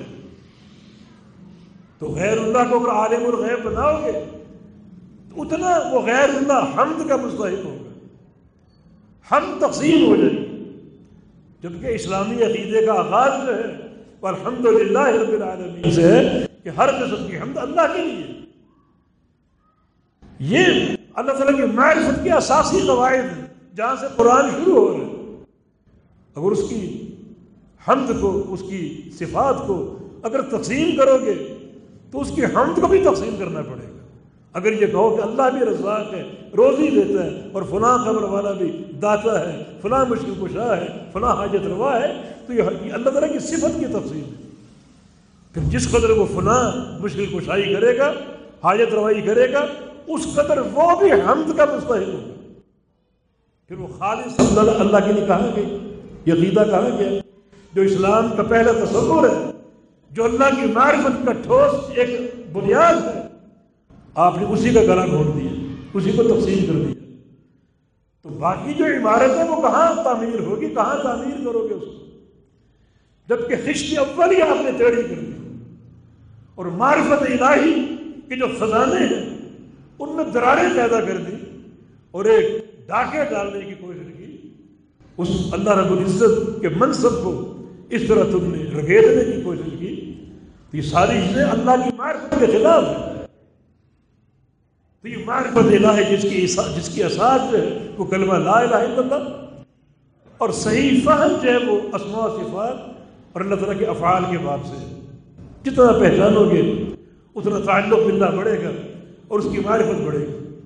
تو غیر اللہ کو اگر عالم الغیب بناؤ گے، تو اتنا وہ غیر اللہ حمد کا مستحق ہوگا ہم تقسیم ہو جائے۔ جبکہ اسلامی عقیدے کا آغاز جو ہے، وہ الحمد للہ رب العالمین سے ہے کہ ہر قسم کی حمد اللہ کے لیے۔ یہ اللہ تعالیٰ کی معرفت کے اساسی قواعد ہیں، جہاں سے قرآن شروع ہو رہے اگر اس کی حمد کو، اس کی صفات کو اگر تقسیم کرو گے تو اس کی حمد کو بھی تقسیم کرنا پڑے گا۔ اگر یہ کہو کہ اللہ بھی رزاق ہے، روزی دیتا ہے اور فلاں قبر والا بھی داتا ہے، فلاں مشکل کشا ہے، فلاں حاجت روا ہے، تو یہ اللہ تعالیٰ کی صفت کی تقسیم ہے۔ پھر جس قدر وہ فلاں مشکل کشائی کرے گا، حاجت روائی کرے گا، اس قدر وہ بھی حمد کا مستحق ہوگا۔ پھر وہ خالص اللہ اللہ کے لیے کہاں گئی یہ عقیدہ کہاں گیا؟ جو اسلام کا پہلا تصور ہے جو اللہ کی معرفت کا ٹھوس ایک بنیاد ہے، آپ نے اسی کا گلا گھونٹ دیا، اسی کو تقسیم کر دیا۔ تو باقی جو عمارت ہے، وہ کہاں تعمیر ہوگی؟ کہاں تعمیر کرو گے اس کو؟ جبکہ خشتی اول ہی آپ نے ٹیڑھی کر دی۔ اور معرفت الہی کے جو خزانے ہیں، ان میں دراریں پیدا کر دی اور ایک ڈاکے ڈالنے کی کوشش کی۔ اس اللہ رب العزت کے منصب کو اس طرح تم نے رگیدنے کی کوشش کی۔ تو یہ ساری چیزیں اللہ کی معرفت کے خلاف ہیں۔ تو یہ معرفت الہ ہے جس کی جس کی اساس جو ہے وہ کلمہ لا الہ الا اللہ۔ اور صحیح فہم جو ہے وہ اسماء صفات اور اللہ تعالیٰ کے افعال کے باب سے جتنا پہچانو گے، اتنا تعلق باللہ بڑھے گا اور اس کی معرفت بڑھے گی۔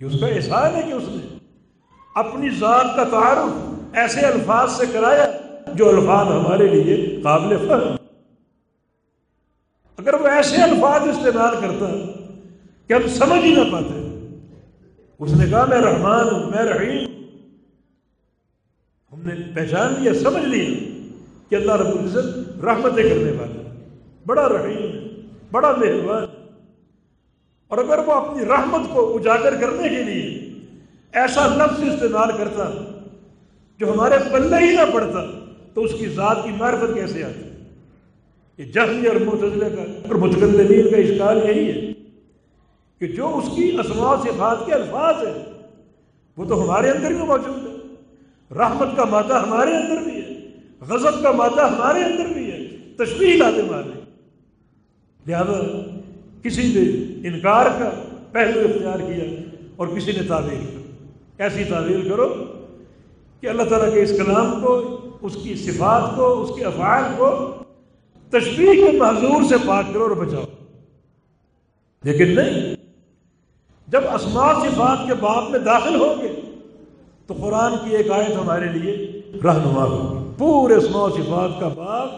یہ اس کا احسان ہے کہ اس نے اپنی ذات کا تعارف ایسے الفاظ سے کرایا جو الفاظ ہمارے لیے قابل فہم۔ اگر وہ ایسے الفاظ استعمال کرتا کہ ہم سمجھ ہی نہ پاتے، اس نے کہا، میں رحمان ہوں، میں رحیم ہم نے پہچان لیا، سمجھ لیا کہ اللہ رب العزت رحمتیں کرنے والا بڑا رحیم ہے، بڑا مہربان اور اگر وہ اپنی رحمت کو اجاگر کرنے کے لیے ایسا لفظ استعمال کرتا، جو ہمارے پلے ہی نہ پڑتا، تو اس کی ذات کی معرفت کیسے آتی؟ یہ جہنی اور متضلے کا اور متقدمین کا اشکال یہی ہے کہ جو اس کی اسماع صفات کے الفاظ ہیں، وہ تو ہمارے اندر بھی موجود ہے رحمت کا مادہ ہمارے اندر بھی ہے، غضب کا مادہ ہمارے اندر بھی ہے تشریح لاتے مارے لہذا کسی نے انکار کا پہلو اختیار کیا اور کسی نے تعویل کر ایسی تعویل کرو کہ اللہ تعالیٰ کے اس کلام کو، اس کی صفات کو، اس کے افعال کو تشریح کے معذور سے پاک کرو اور بچاؤ۔ لیکن نہیں، جب اسماع صفات کے باب میں داخل ہوں گے، تو قرآن کی ایک آیت ہمارے لیے رہنما ہوگی۔ پورے اسماع صفات کا باب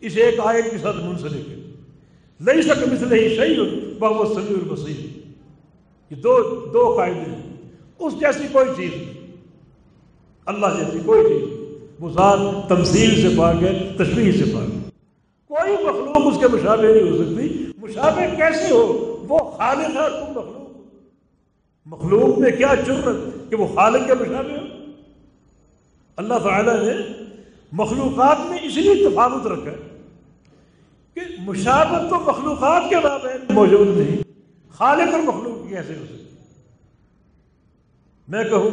اس ایک آیت کے ساتھ منسلک ہے۔ نہیں سک مثل ہی شعیع بہت سمیع البصیر۔ یہ دو دو قاعدے ہیں۔ اس جیسی کوئی چیز نہیں۔ اللہ جیسی کوئی چیز وہ ذات تمثیل سے پاک ہے، تشریح سے پاک کوئی مخلوق اس کے مشابہ نہیں ہو سکتی۔ مشابہ کیسے ہو؟ وہ خالق ہے، تم مخلوق مخلوق میں کیا جرت کہ وہ خالق کے مشابہ ہو؟ اللہ تعالیٰ نے مخلوقات میں اس لیے تفاوت رکھا ہے کہ مشابت تو مخلوقات کے باب موجود نہیں، خالق اور مخلوق کیسے ہو سکتی۔ میں کہوں،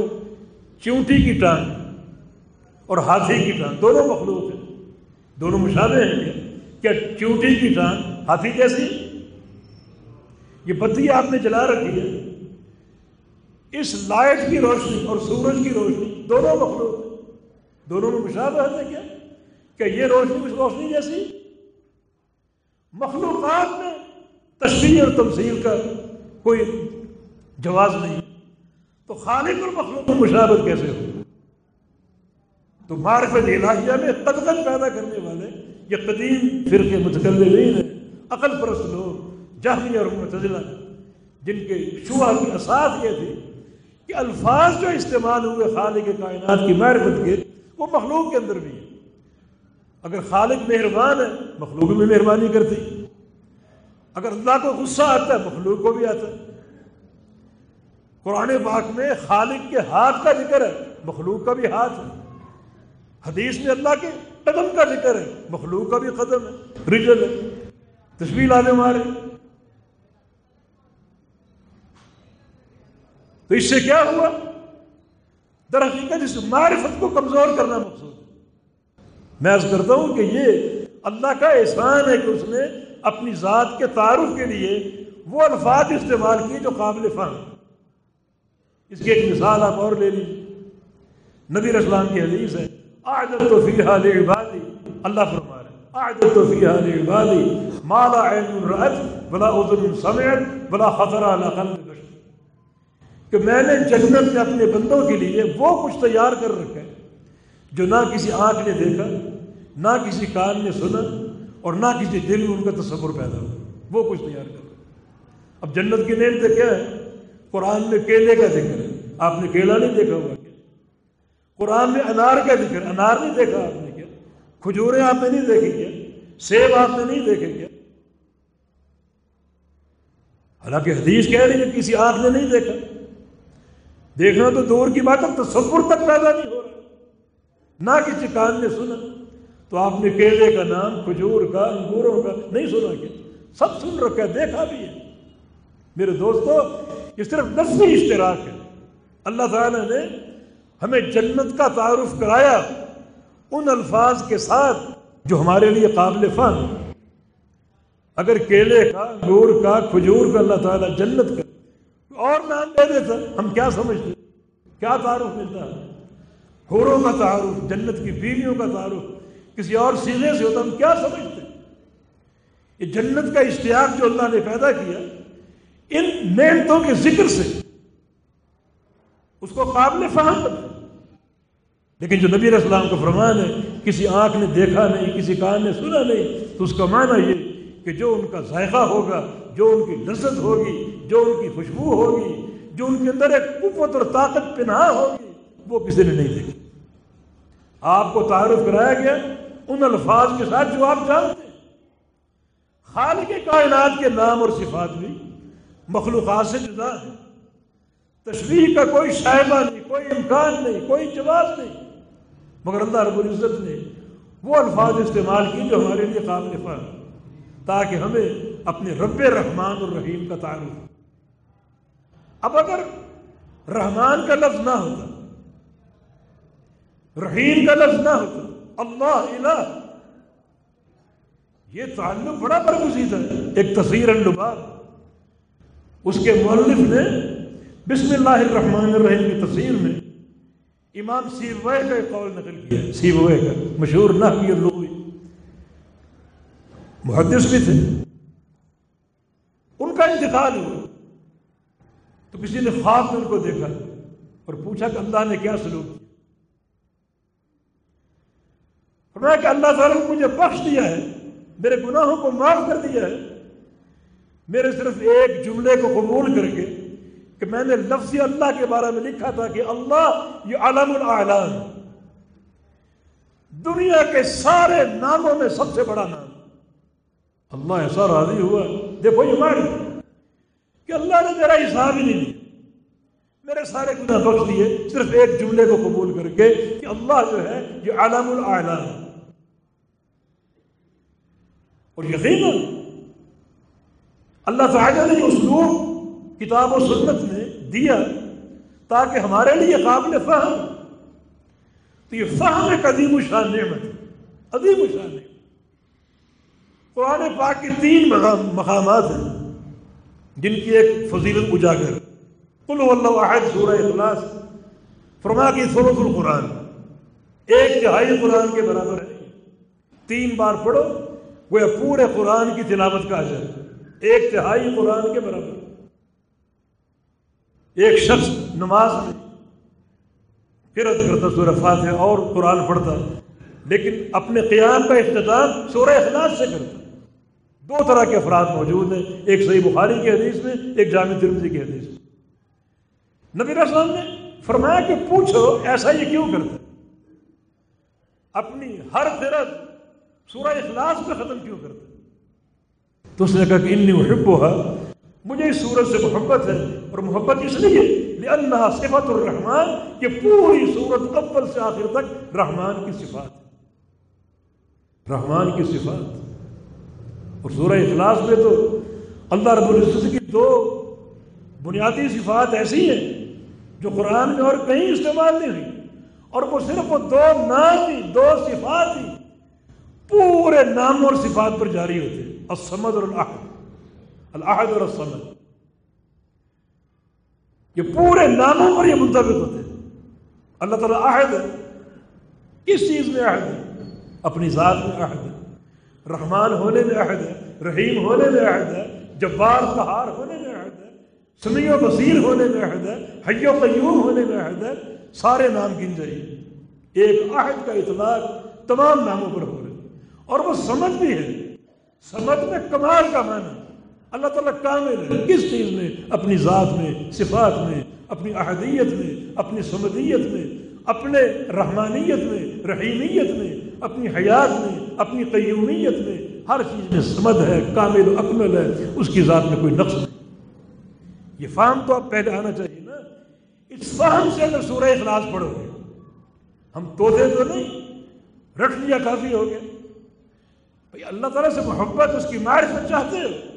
چونٹی کی ٹانگ اور ہاتھی کی ٹانگ، دونوں مخلوق ہیں۔ دونوں مشابہ ہیں۔ کیا چونٹی کی ٹانگ ہاتھی کیسی؟ یہ بتی آپ نے جلا رکھی ہے۔ اس لائٹ کی روشنی اور سورج کی روشنی دونوں مخلوق دونوں میں مشابہت ہے کیا؟ کہ یہ روشنی اس روشنی جیسی؟ مخلوقات میں تشریح اور تمثیل کا کوئی جواز نہیں۔ تو خالق اور مخلوق میں مشابت کیسے ہو؟ تو معرفت الہیہ میں قدغن پیدا کرنے والے یہ قدیم فرقے متکلمین ہیں، عقل پرست لوگ جہمی اور متضلہ جن کے شعا کی اساس یہ تھی کہ الفاظ جو استعمال ہوئے خالق کائنات کی معرفت کے، وہ مخلوق کے اندر بھی ہے اگر خالق مہربان ہے، مخلوق میں مہربانی کرتی۔ اگر اللہ کو غصہ آتا ہے، مخلوق کو بھی آتا ہے۔ قرآن پاک میں خالق کے ہاتھ کا ذکر ہے، مخلوق کا بھی ہاتھ ہے۔ حدیث میں اللہ کے قدم کا ذکر ہے، مخلوق کا بھی قدم ہے، رجل ہے تصویر لانے مارے۔ تو اس سے کیا ہوا؟ در حقیقت اس معرفت کو کمزور کرنا مقصود میں عرض کرتا ہوں کہ یہ اللہ کا احسان ہے کہ اس نے اپنی ذات کے تعارف کے لیے وہ الفاظ استعمال کیے جو قابل فہم اس کی ایک مثال آپ اور لے لیجیے نبی اسلام کی حدیث ہے آج تو فی اللہ فرما رہے آج تو فی مالا عین الرحت بلا اذن سمعت بلا خطرہ قلب کہ میں نے جنت میں اپنے بندوں کے لیے وہ کچھ تیار کر رکھا ہے جو نہ کسی آنکھ نے دیکھا، نہ کسی کان نے سنا اور نہ کسی دل میں ان کا تصور پیدا ہوا۔ وہ کچھ تیار کر رکھا اب جنت کی نعمت کیا ہے؟ قرآن میں کیلے کا ذکر ہے۔ آپ نے کیلا نہیں دیکھا ہوا؟ قرآن میں انار کا ذکر، انار نہیں دیکھا آپ نے کیا؟ کھجوریں آپ نے نہیں دیکھی کیا؟ سیب آپ نے نہیں دیکھے کیا؟ حالانکہ حدیث کہہ رہی ہے کسی آنکھ نے نہیں دیکھا۔ دیکھنا تو دور کی بات اب تصور تک پیدا نہیں ہو رہا۔ نہ کسی کان نے سنا۔ تو آپ نے کیلے کا نام، کھجور کا، انگوروں کا نہیں سنا کیا؟ سب سن رکھا ہے، دیکھا بھی ہے۔ میرے دوستو، یہ صرف نسلی اشتراک ہے۔ اللہ تعالیٰ نے ہمیں جنت کا تعارف کرایا ان الفاظ کے ساتھ جو ہمارے لیے قابل فہم اگر کیلے کا، انگور کا، کھجور کا اللہ تعالیٰ جنت کا اور نام دے دیتا، ہم کیا سمجھتے کیا تعارف ملتا ہے؟ ہوروں کا تعارف، جنت کی بیویوں کا تعارف، کسی اور سیزے سے ہوتا، ہم کیا سمجھتے یہ جنت کا اشتیاق جو اللہ نے پیدا کیا، ان نعمتوں کے ذکر سے اس کو قابل فہم بنا لیکن جو نبی علیہ السلام کا فرمان ہے، کسی آنکھ نے دیکھا نہیں، کسی کان نے سنا نہیں، تو اس کا معنی یہ کہ جو ان کا ذائقہ ہوگا، جو ان کی لذت ہوگی، جو ان کی خوشبو ہوگی، جو ان کے اندر ایک قوت اور طاقت پناہ ہوگی، وہ کسی نے نہیں دیکھی۔ آپ کو تعارف کرایا گیا ان الفاظ کے ساتھ جو آپ جانتے ہیں۔ خالق کائنات کے نام اور صفات بھی مخلوقات سے جدا ہے تشریح کا کوئی شائبہ نہیں، کوئی امکان نہیں، کوئی جواب نہیں۔ مگر اللہ رب العزت نے وہ الفاظ استعمال کی جو ہمارے لیے قابل فہم تاکہ ہمیں اپنے رب رحمان اور رحیم کا تعلق اب اگر رحمان کا لفظ نہ ہوتا، رحیم کا لفظ نہ ہوتا، اللہ الہ، یہ تعلق بڑا برگزیدہ ہے۔ ایک تصویر البار اس کے مولف نے بسم اللہ الرحمن الرحیم کی تصویر میں امام سیبوے کا ایک قول نقل کیا سیبوے کا۔ مشہور نحوی اللغوی محدث بھی تھے۔ ان کا انتقال ہوا۔ تو کسی نے خواب میں ان کو دیکھا اور پوچھا کہ اللہ نے کیا سلوک کیا۔ فرمایا کہ اللہ تعالیٰ نے مجھے بخش دیا ہے۔ میرے گناہوں کو معاف کر دیا ہے۔ میرے صرف ایک جملے کو قبول کر کے کہ میں نے لفظ اللہ کے بارے میں لکھا تھا کہ اللہ یہ علم الاعلان دنیا کے سارے ناموں میں سب سے بڑا نام۔ اللہ ایسا راضی ہوا دیکھو یہ مار کہ اللہ نے میرا حساب ہی نہیں دیا میرے سارے گناہ بخش دیے۔ صرف ایک جملے کو قبول کر کے کہ اللہ جو ہے یہ علم الاعلان اور یقیناً اللہ تعالیٰ نے اسلوب، کتاب و سنت دیا تاکہ ہمارے لیے قابل فہم۔ تو یہ فہم ایک عظیم شان نعمت عظیم شان نعمت۔ قرآن پاک کے تین مقامات ہیں جن کی ایک فضیلت اجاگر۔ کل اللہ واحد سورہ اخلاص۔ فرما کی صورت القرآن ایک تہائی قرآن کے برابر ہے۔ تین بار پڑھو وہ پورے قرآن کی تلاوت کا اجر۔ ایک تہائی قرآن کے برابر۔ ایک شخص نماز میں قرت کرتا سورہ فاتح اور قرآن پڑھتا لیکن اپنے قیام کا اختتام سورہ اخلاص سے کرتا دو طرح کے افراد موجود ہیں۔ ایک صحیح بخاری کی حدیث میں، ایک جامع ترمزی کی حدیث میں۔ نبی السلام نے فرمایا کہ پوچھو، ایسا یہ کیوں کرتا اپنی ہر فرد سورہ اخلاص پہ ختم کیوں کرتا تو اس نے کہا کہ انی محب ہوا مجھے اس سورت سے محبت ہے۔ اور محبت اس لیے اللہ صفت الرحمان کہ پوری سورت اول سے آخر تک رحمان کی صفات رحمان کی صفات۔ اور سورہ اخلاص میں تو اللہ رب العزت کی دو بنیادی صفات ایسی ہیں جو قرآن میں اور کہیں استعمال نہیں ہوئی، اور وہ صرف وہ دو نام ہی، دو صفات ہی پورے ناموں اور صفات پر جاری ہوتے ہیں۔ السمد اور الاحد الاحد اور السمد یہ پورے ناموں پر یہ منتبق ہوتے ہیں۔ اللہ تعالیٰ عہد ہے۔ کس چیز میں عہد ہے؟ اپنی ذات میں عہد ہے۔ رحمان ہونے میں عہد ہے۔ رحیم ہونے میں عہد ہے۔ جبار قہار ہونے میں عہد ہے۔ سمیع و بصیر ہونے میں عہد ہے۔ حی و قیوم ہونے میں عہد ہے۔ سارے نام گن جائیے۔ ایک عہد کا اطلاق تمام ناموں پر ہو رہے اور وہ سمجھ بھی ہے۔ سمجھ میں کمال کا معنی اللہ تعالیٰ کامل ہے کس چیز میں؟ اپنی ذات میں، صفات میں، اپنی احدیت میں، اپنی سمدیت میں، اپنے رحمانیت میں، رحیمیت میں، اپنی حیات میں، اپنی قیومیت میں۔ ہر چیز میں سمد ہے، کامل و اکمل ہے، اس کی ذات میں کوئی نقص نہیں۔ یہ فہم تو اب پہلے آنا چاہیے نا۔ اس فہم سے اگر سورہ اخلاص پڑھو گے، ہم توتے تو نہیں رٹ لیا کافی ہو گیا۔ بھائی اللہ تعالیٰ سے محبت، اس کی معرفت چاہتے ہو؟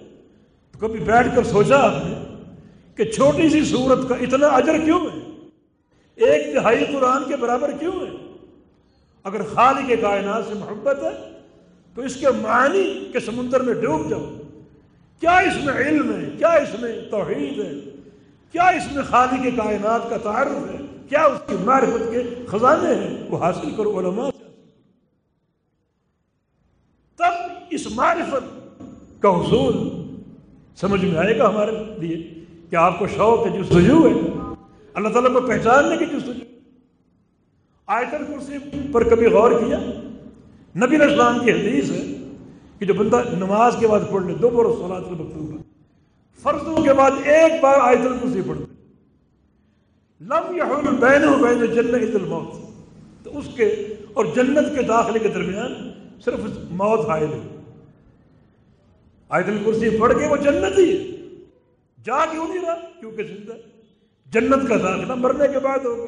تو کبھی بیٹھ کر سوچا آپ نے کہ چھوٹی سی صورت کا اتنا اجر کیوں ہے؟ ایک دہائی قرآن کے برابر کیوں ہے؟ اگر خالی کے کائنات سے محبت ہے، تو اس کے معنی کے سمندر میں ڈوب جاؤ۔ کیا اس میں علم ہے؟ کیا اس میں توحید ہے؟ کیا اس میں خالی کے کائنات کا تعارف ہے؟ کیا اس کی معرفت کے خزانے ہیں؟ وہ حاصل کرو علماء سے۔ تب اس معرفت کا حصول سمجھ میں آئے گا ہمارے لیے کہ آپ کو شوق ہے جستجو ہے۔ اللہ تعالیٰ کو پہچاننے کی جستجو آیت الکرسی پر کبھی غور کیا؟ نبی اسلام کی حدیث ہے کہ جو بندہ نماز کے بعد پڑھ لے دو بار سولاد مکتوب فرضوں کے بعد ایک بار آیت الکرسی پڑھ لے۔ لم یحول بین و بین جنت الموت۔ تو اس کے اور جنت کے داخلے کے درمیان صرف موت حائل ہے۔ آیت الکرسی پڑھ کے وہ جنت ہی ہے۔ جا کیوں نہیں رہا؟ کیونکہ زندہ جنت کا داخلہ مرنے کے بعد ہوگا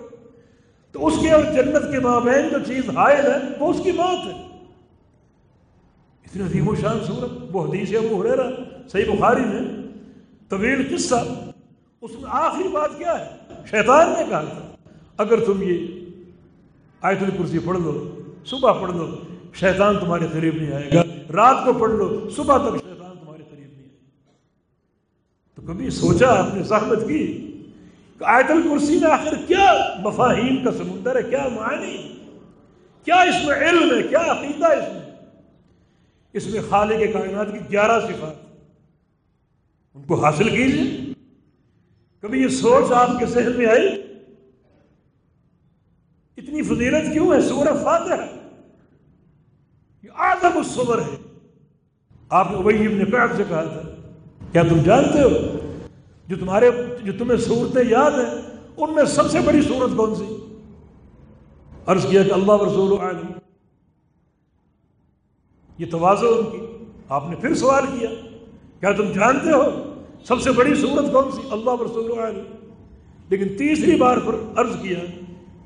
تو اس کے اور جنت کے مابین جو چیز حائل ہے، وہ اس کی موت ہے۔ اتنی عظیم و شان صورت، وہ حدیث ابو ہریرا صحیح بخاری میں طویل قصہ۔ اس میں آخری بات کیا ہے؟ شیطان نے کہا تھا، اگر تم یہ آیت الکرسی پڑھ لو، صبح پڑھ لو، شیطان تمہارے قریب نہیں آئے گا۔ رات کو پڑھ لو، صبح تک شیطان تمہارے قریب نہیں آئے تو کبھی سوچا آپ نے زحمت کی کہ آیت الکرسی میں آخر کیا مفاہیم کا سمندر ہے، کیا معنی کیا اس میں علم ہے، کیا عقیدہ اس میں؟ اس میں خالق کے کائنات کی گیارہ صفات ان کو حاصل کیجیے کبھی یہ سوچ آپ کے ذہن میں آئی؟ اتنی فضیلت کیوں ہے؟ سورہ فاتح یہ آدم الصبر ہے۔ آپ نے وہی ابن قعب سے کہا تھا۔ کیا تم جانتے ہو؟ جو تمہارے جو تمہیں صورتیں یاد ہیں، ان میں سب سے بڑی صورت کون سی؟ عرض کیا کہ اللہ رسول عالم۔ یہ توازو ان کی۔ آپ نے پھر سوال کیا کیا تم جانتے ہو سب سے بڑی صورت کون سی؟ اللہ رسول عالم۔ لیکن تیسری بار پر عرض کیا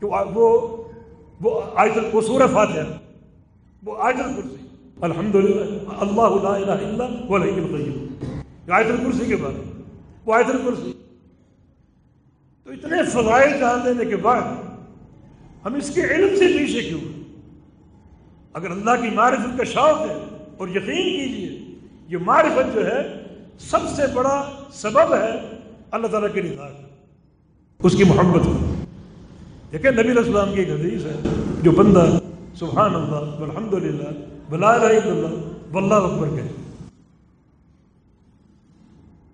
کہ وہ وہ آیت وہ سورہ فاتحہ۔ وہ آیت الکرسی۔ الحمد للہ اللہ لا الہ الا القیم آیت الکرسی کے بعد۔ وہ آیت الکرسی تو اتنے فضائل جان دینے کے بعد ہم اس کے علم سے پیچھے کیوں اگر اللہ کی معرفت کا شوق ہے اور یقین کیجیے، یہ معرفت جو ہے سب سے بڑا سبب ہے اللہ تعالیٰ کے نظام اس کی محبت دیکھیں نبی السلام کی ایک حدیث ہے، جو بندہ سبحان اللہ الحمد للہ بلا اللہ، واللہ اکبر کہے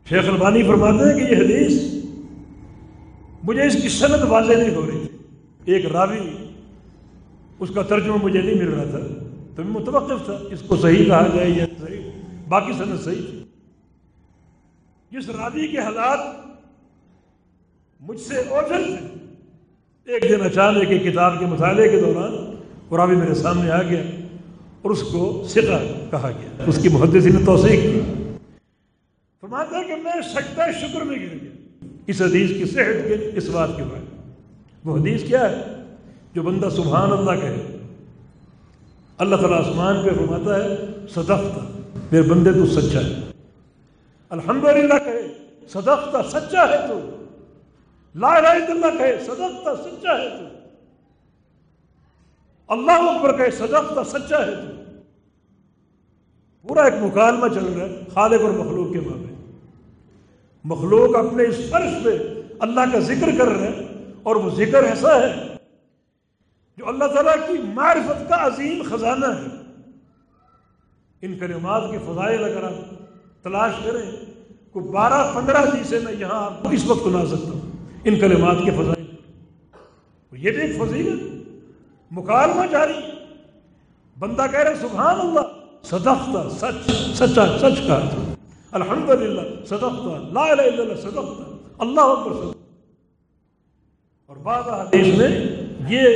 شیخ البانی فرماتے ہیں کہ یہ حدیث مجھے اس کی صنعت واضح نہیں ہو رہی۔ تھی ایک راوی اس کا ترجمہ مجھے نہیں مل رہا تھا۔ تو میں متوقف تھا۔ اس کو صحیح کہا جائے یا صحیح، باقی صنعت صحیح تھی۔ جس راوی کے حالات مجھ سے اوجھل تھے۔ ایک دن اچانک ایک کتاب کے مطالعے کے دوران وہ راوی میرے سامنے آ گیا اور اس کو سکھا کہا گیا۔ اس کی محدثی نے توثیق کی۔ فرماتا ہے کہ میں سکتا شکر میں گر گیا اس حدیث کی صحت کے اس بات کے بعد وہ حدیث کیا ہے؟ جو بندہ سبحان اللہ کہے۔ اللہ تعالیٰ آسمان پہ فرماتا ہے صدقتا میرے بندے تو سچا ہے۔ الحمدللہ کہے صدقتا سچا ہے تو۔ لا الہ الا اللہ کہے صدقتا سچا ہے تو۔ اللہ اکبر کہے صدقتا سچا ہے تو۔ پورا ایک مکالمہ چل رہا ہے، خالق اور مخلوق کے مابین مخلوق اپنے اس فرش پہ اللہ کا ذکر کر رہے ہیں اور وہ ذکر ایسا ہے جو اللہ تعالیٰ کی معرفت کا عظیم خزانہ ہے۔ ان کلمات کے فضائل اگر آپ تلاش کریں کو بارہ پندرہ جی سے میں یہاں آپ کو اس وقت سنا سکتا ہوں۔ ان کلمات کے فضائل۔ یہ بھی ایک فضیلت، مکالمہ جاری۔ بندہ کہہ رہے سبحان اللہ صدقتا سچ، سچا، سچ کا۔ الحمد للہ صدقتا لا الہ الا اللہ صدقتا اللہ اکبر صدق اور بعض حدیث میں یہ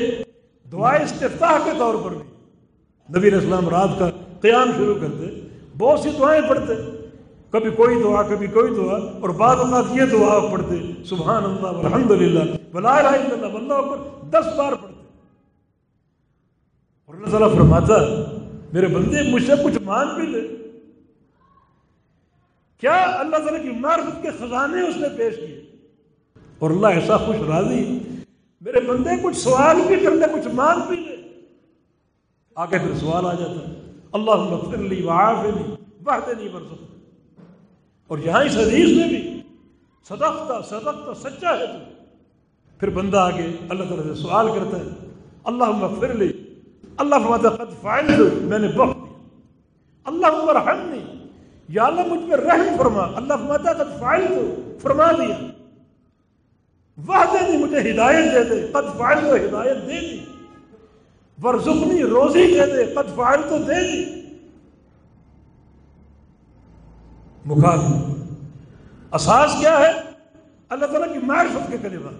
دعا استفتاح کے طور پر بھی۔ نبی اسلام رات کا قیام شروع کرتے، بہت سی دعائیں پڑھتے۔ کبھی کوئی دعا، کبھی کوئی دعا، اور بعض اوقات یہ دعا پڑھتے، سبحان اللہ الحمد للہ بلا اللہ اللہ پر دس بار پڑھتے۔ اور اللہ تعالیٰ فرماتا میرے بندے مجھ سے کچھ مان بھی لے۔ کیا اللہ تعالیٰ کی معرفت کے خزانے اس نے پیش کیے؟ اور اللہ ایسا خوش راضی، میرے بندے کچھ سوال بھی کر لے کچھ مان بھی لے۔ آگے پھر سوال آ جاتا ہے۔ اللہ مغفر لی واف نہیں بہت نہیں بن سکتا اور یہاں اس حدیث میں بھی صدقتا صدقتا سچا ہے تو۔ پھر بندہ آگے اللہ تعالیٰ سے سوال کرتا ہے اللہ مغفر لی۔ اللہ فرماتا قد فعلت میں نے بخت دیا۔ اللہ عمر مرحمنی یا اللہ مجھ پر رحم فرما۔ اللہ فرماتا قد فعلت فرما دیا۔ وحدے دی مجھے ہدایت دے دے، قد فعلت ہدایت دے دی۔ ورزقنی روزی دے دے، قد فعل تو دے دی۔ مخالف اساس کیا ہے؟ اللہ تعالیٰ کی معرفت کے کلمہ۔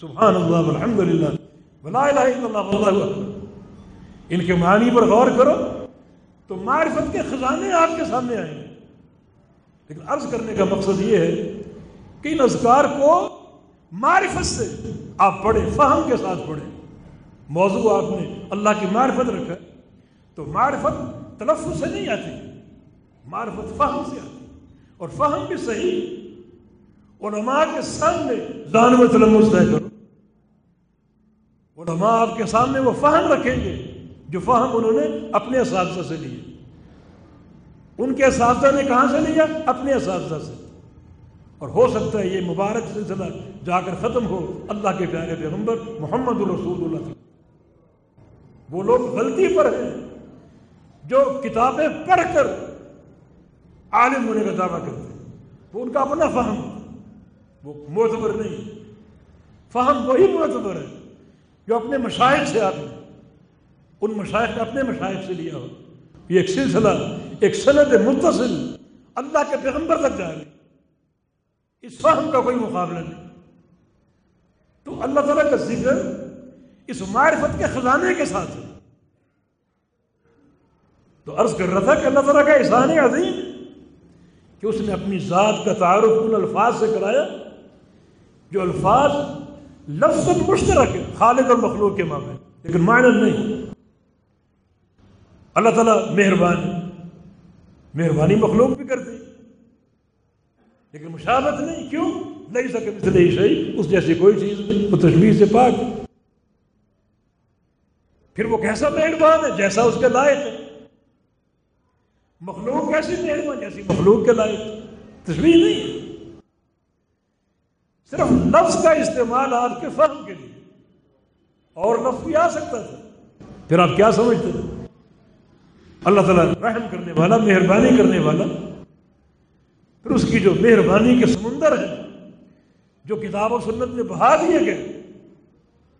سبحان اللہ الحمد للہ ولا الہ الا اللہ، واللہ اکبر۔ ان کے معنی پر غور کرو تو معرفت کے خزانے آپ کے سامنے آئیں گے۔ لیکن عرض کرنے کا مقصد یہ ہے کہ ان اذکار کو معرفت سے آپ پڑھیں، فہم کے ساتھ پڑھیں۔ موضوع آپ نے اللہ کی معرفت رکھا تو معرفت تلفظ سے نہیں آتی، معرفت فہم سے آتی۔ اور فہم بھی صحیح علماء کے سامنے دان میں تلمس طے کرو۔ علماء آپ کے سامنے وہ فہم رکھیں گے۔ جو فہم انہوں نے اپنے اساتذہ سے لیے۔ ان کے اساتذہ نے کہاں سے لیا؟ اپنے اساتذہ سے۔ اور ہو سکتا ہے یہ مبارک سلسلہ جا کر ختم ہو۔ اللہ کے پیارے پیغمبر محمد الرسول اللہ۔ وہ لوگ غلطی پر ہیں۔ جو کتابیں پڑھ کر عالم ہونے کا دعویٰ کرتے ہیں۔ وہ ان کا اپنا فہم، وہ معتبر نہیں۔ فہم وہی معتبر ہے جو اپنے مشاہد سے آتے ہیں۔ ان مشاہد نے اپنے مشاہد سے لیا ہو۔ یہ ایک سلسلہ، ایک سند متصل اللہ کے پیغمبر تک جا رہی اس فہم کا کوئی مقابلہ نہیں۔ تو اللہ تعالیٰ کا ذکر اس معرفت کے خزانے کے ساتھ ہے۔ تو عرض کر رہا تھا کہ اللہ تعالیٰ کا احسان عظیم کہ اس نے اپنی ذات کا تعارف ان الفاظ سے کرایا، جو الفاظ لفظ مشترک ہے خالد اور مخلوق کے معاملے لیکن معنی نہیں۔ اللہ تعالیٰ مہربان مہربانی مخلوق بھی کرتے لیکن مشابت نہیں، کیوں؟ نہیں سکے مثل صحیح اس جیسی کوئی چیز نہیں، وہ تشبیح سے پاک پھر وہ کیسا مہربان ہے؟ جیسا اس کے لائق ہے۔ مخلوق کیسی مہربان، جیسی مخلوق کے لائق۔ تصویر نہیں صرف لفظ کا استعمال آپ کے فہم کے لیے اور لفظ بھی آ سکتا تھا۔ پھر آپ کیا سمجھتے اللہ تعالیٰ رحم کرنے والا، مہربانی کرنے والا۔ پھر اس کی جو مہربانی کے سمندر ہے جو کتاب و سنت میں بہا دیے گئے،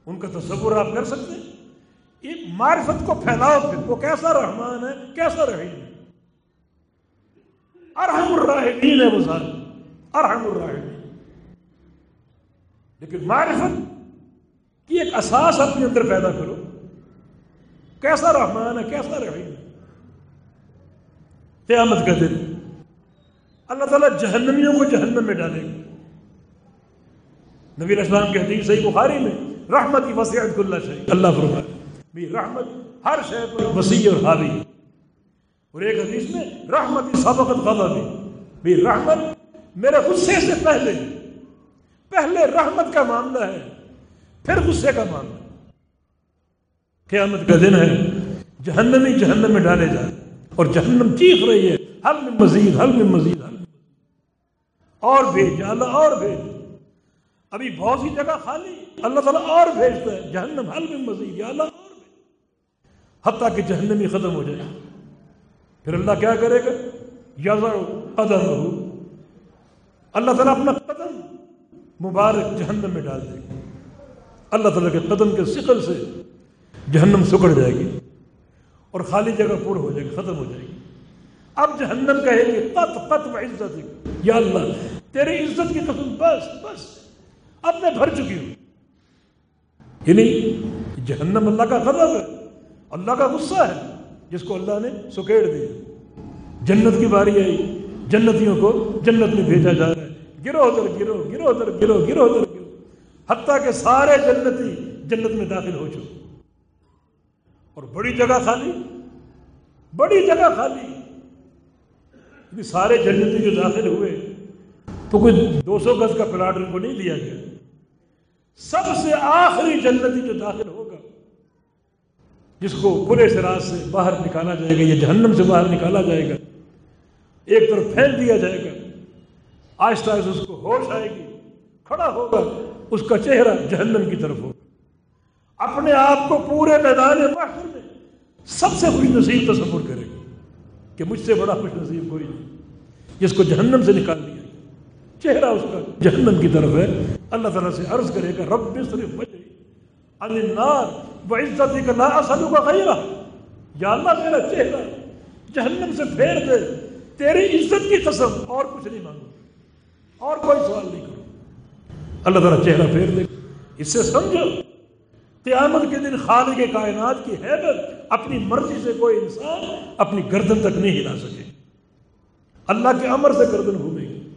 ان کا تصور آپ کر سکتے ہیں۔ معرفت کو پھیلاؤ پھر۔ وہ کیسا رحمان ہے، کیسا رحیم ہے۔ ارحم الراحمین ہے وہ ارحم الراحمین لیکن معرفت کی ایک اساس اپنے اندر پیدا کرو۔ کیسا رحمان ہے، کیسا رحیم ہے۔ قیامت کا دن۔ اللہ تعالیٰ جہنمیوں کو جہنم میں ڈالے گا۔ نبی اسلام کے حدیث صحیح بخاری میں، رحمت کی وسیعت اللہ شہید اللہ فرمائے بھی رحمت ہر شہر پر وسیع اور حاوی اور ایک حدیث میں، رحمت سبقت غضب بھی۔ رحمت میرے غصے سے پہلے۔ پہلے رحمت کا معاملہ ہے، پھر غصے کا معاملہ۔ قیامت کا دن ہے، جہنمی جہنم میں ڈالے جائے اور جہنم چیخ رہی ہے۔ حل میں مزید حل میں مزید حل میں اور بھیج اللہ اور بھیج۔ ابھی بہت سی جگہ خالی۔ اللہ تعالیٰ اور بھیجتا ہے۔ جہنم حل میں مزید، یا اللہ حتیٰ کہ جہنمی ختم ہو جائے۔ پھر اللہ کیا کرے گا؟ یزر قدم ہو اللہ تعالیٰ اپنا قدم مبارک جہنم میں ڈال دے گا۔ اللہ تعالیٰ کے قدم کے سکل سے جہنم سکڑ جائے گی۔ اور خالی جگہ پور ہو جائے گی، ختم ہو جائے گی۔ اب جہنم کہے گی قط قط عزت۔ یا اللہ تیری عزت کی قسم، بس بس۔ اب میں بھر چکی ہوں۔ یعنی جہنم اللہ کا غضب ہے، اللہ کا غصہ ہے، جس کو اللہ نے سکیڑ دیا جنت کی باری آئی، جنتیوں کو جنت میں بھیجا جا رہا ہے۔ گرو ادھر، گرو گرو ادھر، گرو گرو ادھر، گرو۔ حتیٰ کہ سارے جنتی جنت میں داخل ہو چکے۔ اور بڑی جگہ خالی، بڑی جگہ خالی۔ سارے جنتی جو داخل ہوئے، تو کوئی دو سو گز کا پلاٹ ان کو نہیں دیا گیا۔ سب سے آخری جنتی جو داخل ہوگا، جس کو کھلے سے راز سے باہر نکالا جائے گا یا جہنم سے باہر نکالا جائے گا، ایک طرف پھیل دیا جائے گا۔ آہستہ آہستہ اس کو ہوش آئے گی، کھڑا ہوگا، اس کا چہرہ جہنم کی طرف ہوگا۔ اپنے آپ کو پورے میدان محفل میں سب سے خوش نصیب تصور کرے گا کہ مجھ سے بڑا خوش نصیب کوئی نہیں۔ جس کو جہنم سے نکال دیا چہرہ اس کا جہنم کی طرف ہے۔ اللہ تعالیٰ سے عرض کرے گا، رب صرف بجے النار و عزت کا نا اصل کا غیرہ۔ یا اللہ میرا چہرہ جہنم سے پھیر دے۔ تیری عزت کی قسم اور کچھ نہیں مانگو اور کوئی سوال نہیں کرو اللہ تعالیٰ چہرہ پھیر دے۔ اس سے سمجھو قیامت کے دن خالق کائنات کی حیبت اپنی مرضی سے کوئی انسان اپنی گردن تک نہیں ہلا سکے۔ اللہ کے امر سے گردن گھومے گی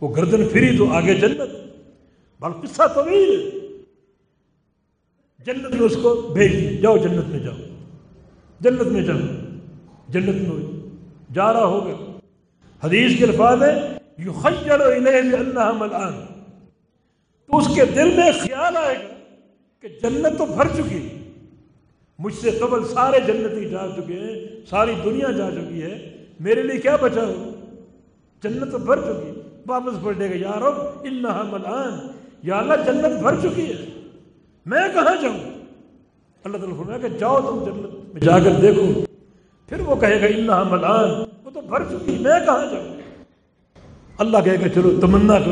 وہ گردن پھری تو آگے جنت۔ بال قصہ طویل۔ جنت میں اس کو بھیج دی جاؤ جنت میں جاؤ۔ جنت میں جاؤ۔ جنت میں جا رہا ہوگا۔ حدیث کے الفاظ ہے یو خیر تو اس کے دل میں خیال آئے گا۔ کہ جنت تو بھر چکی مجھ سے قبل سارے جنتی جا چکے ہیں، ساری دنیا جا چکی ہے۔ میرے لیے کیا بچا ہو؟ جنت تو بھر چکی۔ واپس پلٹے گا یا رب ملان یا اللہ، جنت بھر چکی ہے۔ میں کہاں جاؤں؟ اللہ تعالیٰ فرمایا کہ جاؤ تم جنت میں جا کر دیکھو۔ پھر وہ کہے گا انہا ملان وہ تو بھر چکی، میں کہاں جاؤں؟ اللہ کہے گا، چلو تمنا کرو۔